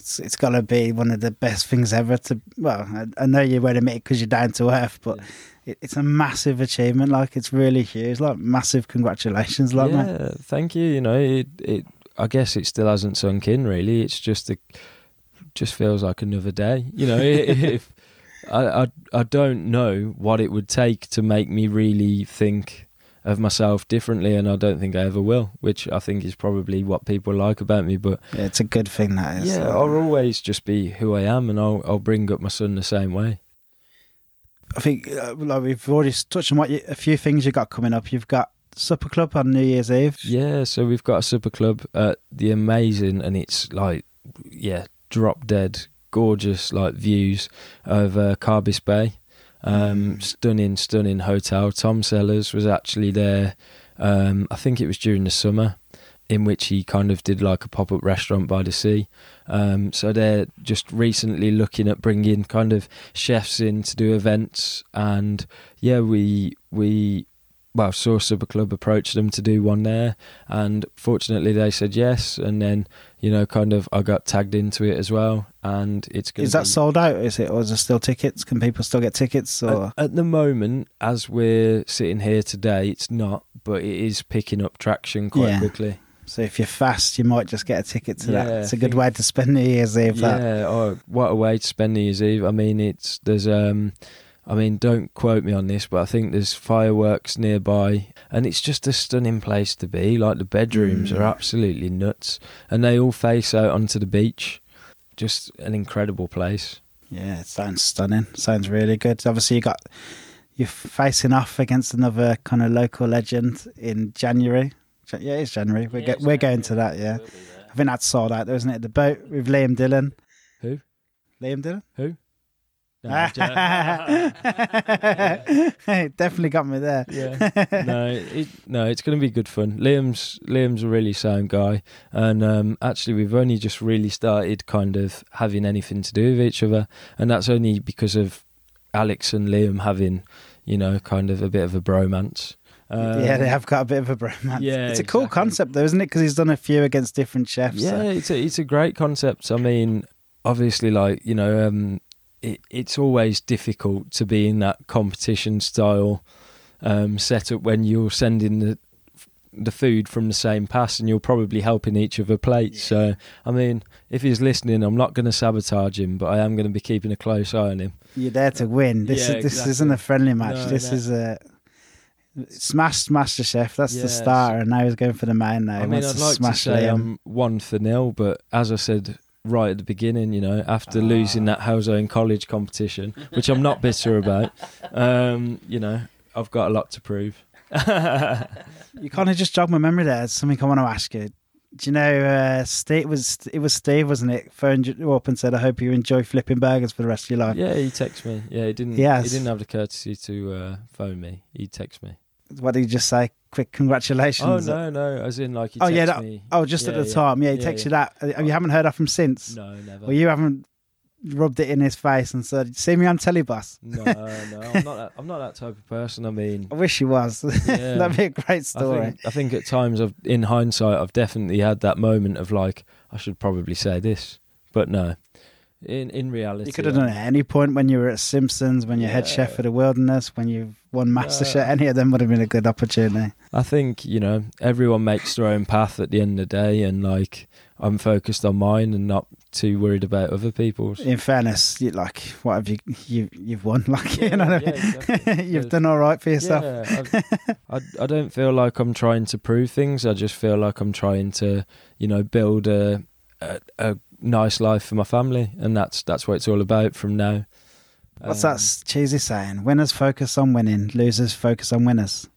Speaker 2: It's, it's got to be one of the best things ever to. Well, I, I know you won't admit it because you're down to earth, but it, it's a massive achievement. Like it's really huge. Like massive congratulations, like
Speaker 3: yeah,
Speaker 2: man.
Speaker 3: thank you. You know, it it. I guess it still hasn't sunk in really. It's just a just feels like another day. You know, if I, I I don't know what it would take to make me really think of myself differently, and I don't think I ever will. Which I think is probably what people like about me. But
Speaker 2: Yeah, it's a good thing that is.
Speaker 3: yeah,
Speaker 2: Uh,
Speaker 3: I'll always just be who I am, and I'll I'll bring up my son the same way.
Speaker 2: I think uh, like we've already touched on what you, a few things you got coming up. You've got supper club on New Year's Eve.
Speaker 3: Yeah, so we've got a super club at the amazing, and it's like, yeah, drop dead, gorgeous like views over Carbis Bay. Um, stunning, stunning hotel. Tom Sellers was actually there. Um, I think it was during the summer, in which he kind of did like a pop up restaurant by the sea. Um, so they're just recently looking at bringing kind of chefs in to do events, and yeah, we we well saw Supper Club approach them to do one there, and fortunately they said yes, and then you know kind of I got tagged into it as well, and it's gonna
Speaker 2: Is that
Speaker 3: be-
Speaker 2: sold out? Is it, or is there still tickets? Can people still get tickets? Or
Speaker 3: at, at the moment, as we're sitting here today, it's not, but it is picking up traction quite
Speaker 2: Yeah.
Speaker 3: quickly.
Speaker 2: so if you're fast, you might just get a ticket to that. It's a good way to spend New Year's Eve. That
Speaker 3: Yeah, oh, what a way to spend New Year's Eve. I mean, it's there's um, I mean, don't quote me on this, but I think there's fireworks nearby, and it's just a stunning place to be. Like the bedrooms
Speaker 2: Mm.
Speaker 3: are absolutely nuts, and they all face out onto the beach. Just an incredible place.
Speaker 2: yeah, it sounds stunning. Sounds really good. Obviously, you got you're facing off against another kind of local legend in January. Yeah, it's January. We're
Speaker 1: Yeah,
Speaker 2: go- we're going to that. Yeah, I think that's sold out, though, isn't it? The boat with Liam Dillon.
Speaker 3: Who?
Speaker 2: Liam Dillon.
Speaker 3: Who? No, I'm
Speaker 2: Definitely got me there.
Speaker 3: yeah. no, it, no, it's going to be good fun. Liam's Liam's a really sound guy, and um, actually, we've only just really started kind of having anything to do with each other, and that's only because of Alex and Liam having, you know, kind of a bit of a bromance. Um,
Speaker 2: yeah, they have got a bit of a bromance.
Speaker 3: yeah,
Speaker 2: it's a cool
Speaker 3: exactly.
Speaker 2: concept, though, isn't it? Because he's done a few against different chefs.
Speaker 3: Yeah,
Speaker 2: so-
Speaker 3: it's a it's a great concept. I mean, obviously, like you know, um, it, it's always difficult to be in that competition style um, setup when you're sending the the food from the same pass and you're probably helping each other plates. So, I mean, if he's listening, I'm not going to sabotage him, but I am going to be keeping a close eye on him.
Speaker 2: You're there to win. This
Speaker 3: Yeah,
Speaker 2: is this
Speaker 3: exactly.
Speaker 2: isn't a friendly match.
Speaker 3: No,
Speaker 2: this
Speaker 3: no.
Speaker 2: is a smashed Master Chef. That's the starter, and now he's going for the main. Now
Speaker 3: I
Speaker 2: he
Speaker 3: mean,
Speaker 2: wants
Speaker 3: I'd
Speaker 2: to
Speaker 3: like to
Speaker 2: smash
Speaker 3: say I'm one for nil, but as I said right at the beginning, you know, after
Speaker 2: Ah.
Speaker 3: losing that Halesowen College competition, which I'm not bitter about, um, you know, I've got a lot to prove.
Speaker 2: You kind of just jogged my memory there. There's something I want to ask you. Do you know uh, Steve was it was Steve, wasn't it? Phoned you up and said, "I hope you enjoy flipping burgers for the rest of your life."
Speaker 3: yeah, he texted me. Yeah, he didn't.
Speaker 2: He has.
Speaker 3: He didn't have the courtesy to uh, phone me. He texted me.
Speaker 2: What did you just say? Quick congratulations.
Speaker 3: Oh no, no, as in like he
Speaker 2: Oh, yeah, that-
Speaker 3: me.
Speaker 2: Oh, just at the
Speaker 3: yeah.
Speaker 2: time. Yeah, he
Speaker 3: Yeah,
Speaker 2: texted
Speaker 3: yeah.
Speaker 2: you that. Uh, You haven't heard of him since.
Speaker 3: No, never.
Speaker 2: Well, you haven't rubbed it in his face and said, "See me on telly, boss."
Speaker 3: No, no, I'm not. That, I'm not that type of person. I mean,
Speaker 2: I wish he was.
Speaker 3: Yeah.
Speaker 2: That'd be a great
Speaker 3: I
Speaker 2: story.
Speaker 3: think, I think at times, I've, in hindsight, I've definitely had that moment of like, I should probably say this, but no. In in reality,
Speaker 2: You could have done it at any point when you were at Simpsons, when you're head chef
Speaker 3: Yeah.
Speaker 2: for the Wilderness, when you won MasterChef.
Speaker 3: Yeah.
Speaker 2: Any of them would have been a good opportunity.
Speaker 3: I think you know everyone makes their own path at the end of the day, and like I'm focused on mine and not too worried about other people's.
Speaker 2: In fairness, you, like what have you you you've won? Like you
Speaker 3: Yeah,
Speaker 2: know, what I
Speaker 3: yeah,
Speaker 2: mean?
Speaker 3: exactly.
Speaker 2: you've done all right for yourself.
Speaker 3: Yeah, I, I I don't feel like I'm trying to prove things. I just feel like I'm trying to, you know, build a a, a nice life for my family, and that's that's what it's all about from now.
Speaker 2: What's
Speaker 3: Um,
Speaker 2: that cheesy saying? Winners focus on winning, losers focus on winners.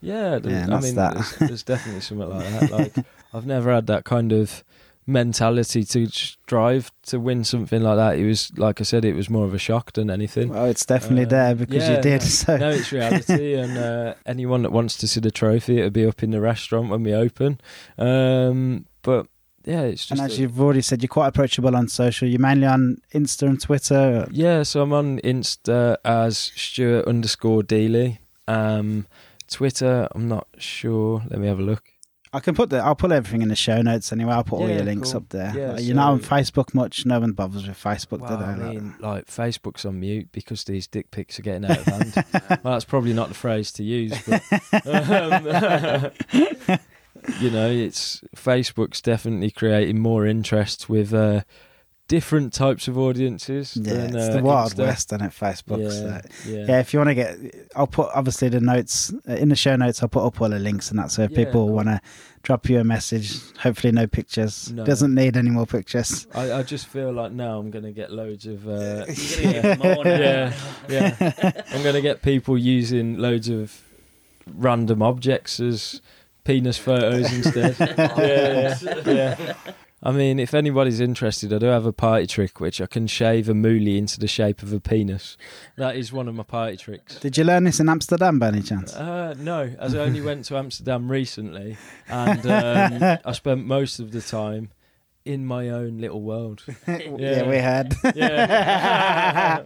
Speaker 3: Yeah,
Speaker 2: Yeah,
Speaker 3: I
Speaker 2: that's
Speaker 3: mean,
Speaker 2: that.
Speaker 3: There's, there's definitely something like that. Like I've never had that kind of mentality to strive to win something like that. It was like I said, it was more of a shock than anything.
Speaker 2: Well, it's definitely
Speaker 3: Um,
Speaker 2: there because
Speaker 3: yeah,
Speaker 2: you did.
Speaker 3: no,
Speaker 2: so
Speaker 3: no, it's reality, and uh, anyone that wants to see the trophy, it'll be up in the restaurant when we open. Um, but yeah, it's just.
Speaker 2: and as
Speaker 3: a-
Speaker 2: you've already said, you're quite approachable on social. You're mainly on Insta and Twitter.
Speaker 3: yeah. So I'm on Insta as Stuart underscore Deeley. Um, Twitter, I'm not sure. Let me have a look.
Speaker 2: I can put the I'll put everything in the show notes anyway. I'll put all your links
Speaker 3: cool.
Speaker 2: up there.
Speaker 3: Yeah,
Speaker 2: Like, you're not on Facebook much. No one bothers with Facebook,
Speaker 3: Well,
Speaker 2: do they?
Speaker 3: I
Speaker 2: Like-
Speaker 3: mean, like Facebook's on mute because these dick pics are getting out of hand. well, that's probably not the phrase to use, but um, you know, it's Facebook's definitely creating more interest with uh, different types of audiences.
Speaker 2: Yeah,
Speaker 3: than,
Speaker 2: it's
Speaker 3: uh,
Speaker 2: the Wild
Speaker 3: Insta.
Speaker 2: West on it, Facebook.
Speaker 3: Yeah,
Speaker 2: So.
Speaker 3: yeah.
Speaker 2: Yeah, if you want to get, I'll put obviously the notes uh, in the show notes. I'll put up all the links and that. So if
Speaker 3: Yeah,
Speaker 2: people want to drop you a message, hopefully no pictures.
Speaker 3: No.
Speaker 2: Doesn't need any more pictures.
Speaker 3: I, I just feel like now I'm gonna get loads of uh,
Speaker 1: You're gonna get more
Speaker 3: yeah, yeah. I'm gonna get people using loads of random objects as penis photos instead. yeah, yeah, yeah. I mean, if anybody's interested, I do have a party trick which I can shave a moolie into the shape of a penis. That is one of my party tricks.
Speaker 2: Did you learn this in Amsterdam by any chance?
Speaker 3: Uh, no, as I only went to Amsterdam recently, and um, I spent most of the time in my own little world.
Speaker 2: yeah. we had.
Speaker 3: Yeah.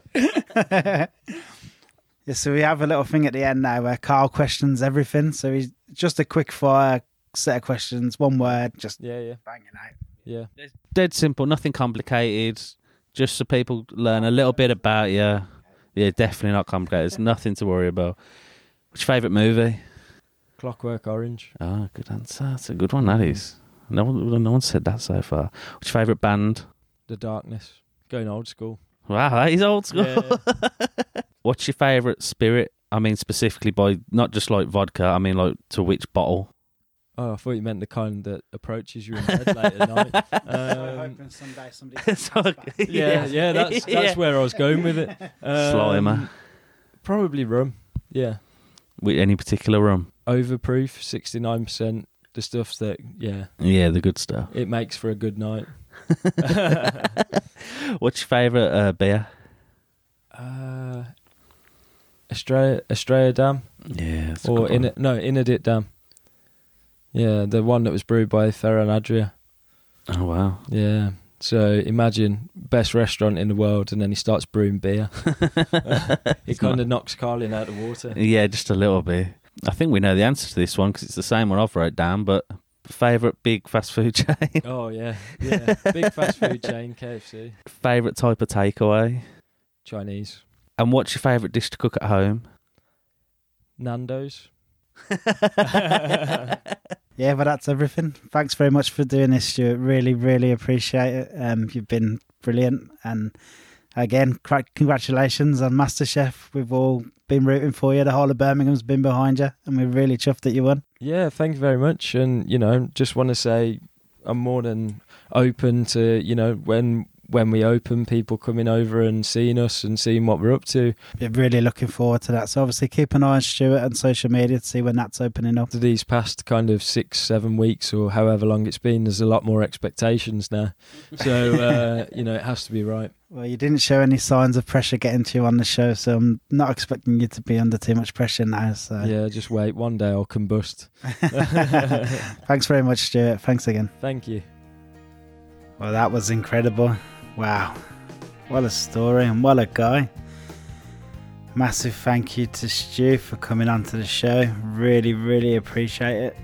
Speaker 2: Yeah, so we have a little thing at the end now where Carl questions everything. So he's just a quick fire set of questions, one word, just
Speaker 3: yeah, yeah,
Speaker 2: banging out.
Speaker 3: yeah.
Speaker 1: Dead simple, nothing complicated. Just so people learn a little bit about you. Yeah, definitely not complicated. There's nothing to worry about. What's your favourite movie?
Speaker 3: Clockwork Orange.
Speaker 1: Oh, good answer. That's a good one. That is. No one, no one said that so far. What's your favourite band?
Speaker 3: The Darkness. Going old school.
Speaker 1: Wow, that is old school.
Speaker 3: Yeah.
Speaker 1: What's your favourite spirit? I mean, specifically by not just like vodka. I mean, like to which bottle?
Speaker 3: Oh, I thought you meant the kind that approaches you in bed late at night. Um,
Speaker 2: someday somebody.
Speaker 1: So-
Speaker 3: yeah, yeah, that's that's
Speaker 1: Yeah.
Speaker 3: where I was going with it. Um,
Speaker 1: Slimer.
Speaker 3: Probably rum. Yeah.
Speaker 1: With any particular rum?
Speaker 3: Overproof, sixty nine percent. The stuff that yeah,
Speaker 1: Yeah, the good stuff.
Speaker 3: it makes for a good night.
Speaker 1: What's your favourite uh, beer?
Speaker 3: Uh, Australia, Estrella Damm,
Speaker 1: Yeah,
Speaker 3: or in no Inedit Damm. Yeah, the one that was brewed by Ferran Adria.
Speaker 1: Oh wow.
Speaker 3: Yeah. So imagine best restaurant in the world, and then he starts brewing beer. it kind of knocks Carling out of water.
Speaker 1: Yeah, just a little bit. I think we know the answer to this one because it's the same one I've wrote down. But favourite big fast food chain,
Speaker 3: Oh yeah, yeah. Big fast food chain, KFC,
Speaker 1: favourite type of takeaway,
Speaker 3: Chinese,
Speaker 1: and what's your favourite dish to cook at home?
Speaker 3: Nando's.
Speaker 2: Yeah, but that's everything. Thanks very much for doing this, Stuart. Really, really appreciate it. Um, you've been brilliant, and again, cra- congratulations on MasterChef. We've all been rooting for you. The whole of Birmingham's been behind you, and we're really chuffed that you won.
Speaker 3: Yeah, thank you very much. And you know, just want to say I'm more than open to you know when when we open, people coming over and seeing us and seeing what we're up to.
Speaker 2: We're really looking forward to that. So obviously, keep an eye on Stuart and social media to see when that's opening up.
Speaker 3: These past kind of six, seven weeks or however long it's been, there's a lot more expectations now. So uh, you know, it has to be right.
Speaker 2: Well, you didn't show any signs of pressure getting to you on the show, so I'm not expecting you to be under too much pressure now. So
Speaker 3: Yeah, just wait. One day I'll combust.
Speaker 2: thanks very much, Stuart. Thanks again.
Speaker 3: Thank you.
Speaker 2: Well, that was incredible. Wow. What a story and what a guy. Massive thank you to Stu for coming onto the show. Really, really appreciate it.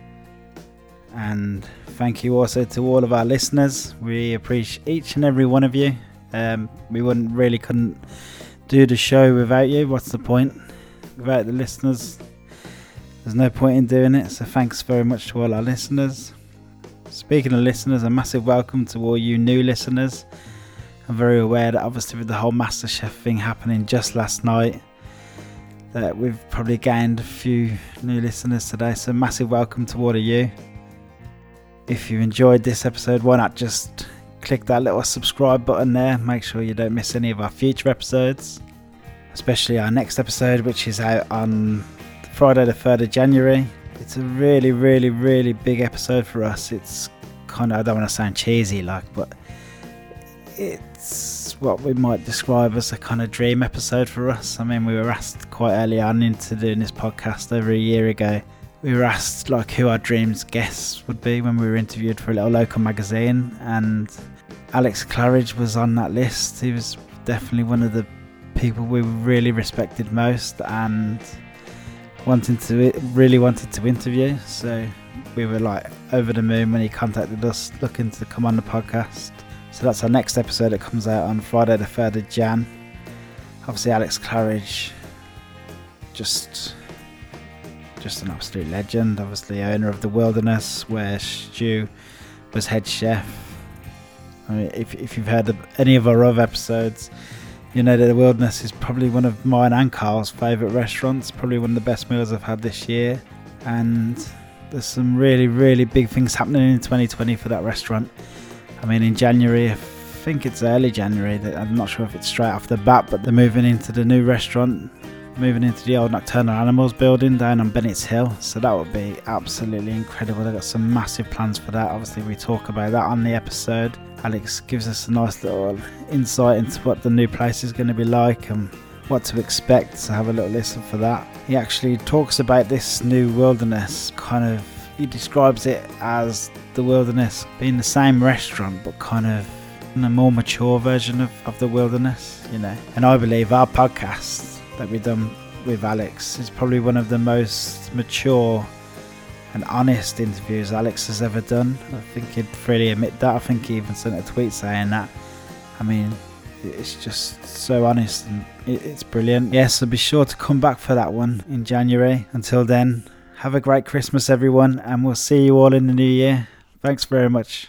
Speaker 2: And thank you also to all of our listeners. We appreciate each and every one of you. Um, we wouldn't really couldn't do the show without you. What's the point? Without the listeners, there's no point in doing it. So thanks very much to all our listeners. Speaking of listeners, a massive welcome to all you new listeners. I'm very aware that obviously with the whole MasterChef thing happening just last night, that we've probably gained a few new listeners today. So massive welcome to all of you. If you enjoyed this episode, why not just click that little subscribe button there? Make sure you don't miss any of our future episodes, especially our next episode, which is out on Friday, the 3rd of January. It's a really, really, really big episode for us. It's kind of, I don't want to sound cheesy, like, but it's what we might describe as a kind of dream episode for us. I mean, we were asked quite early on into doing this podcast over a year ago. We were asked like who our dreams guests would be when we were interviewed for a little local magazine, and Alex Claridge was on that list. He was definitely one of the people we really respected most, and wanting to really wanted to interview. So we were like over the moon when he contacted us, looking to come on the podcast. So that's our next episode that comes out on Friday the 3rd of Jan. Obviously Alex Claridge just just an absolute legend, obviously owner of the wilderness where Stu was head chef. I mean, if if you've heard of any of our other episodes, you know that the Wilderness is probably one of mine and Carl's favourite restaurants. Probably one of the best meals I've had this year, and there's some really really big things happening in 2020 for that restaurant. I mean, in January, I think it's early January. I'm not sure if it's straight off the bat, but they're moving into the new restaurant, moving into the old Nocturnal Animals building down on Bennett's Hill. So that would be absolutely incredible. They've got some massive plans for that. Obviously, we talk about that on the episode. Alex gives us a nice little insight into what the new place is going to be like and what to expect. So have a little listen for that. He actually talks about this new wilderness kind of. He describes it as the wilderness being the same restaurant, but kind of in a more mature version of, of the wilderness, you know. And I believe our podcast that we've done with Alex is probably one of the most mature and honest interviews Alex has ever done. I think he'd freely admit that. I think he even sent a tweet saying that. I mean, it's just so honest and it's brilliant. Yes, so be sure to come back for that one in January. Until then, have a great Christmas, everyone, and we'll see you all in the new year. Thanks very much.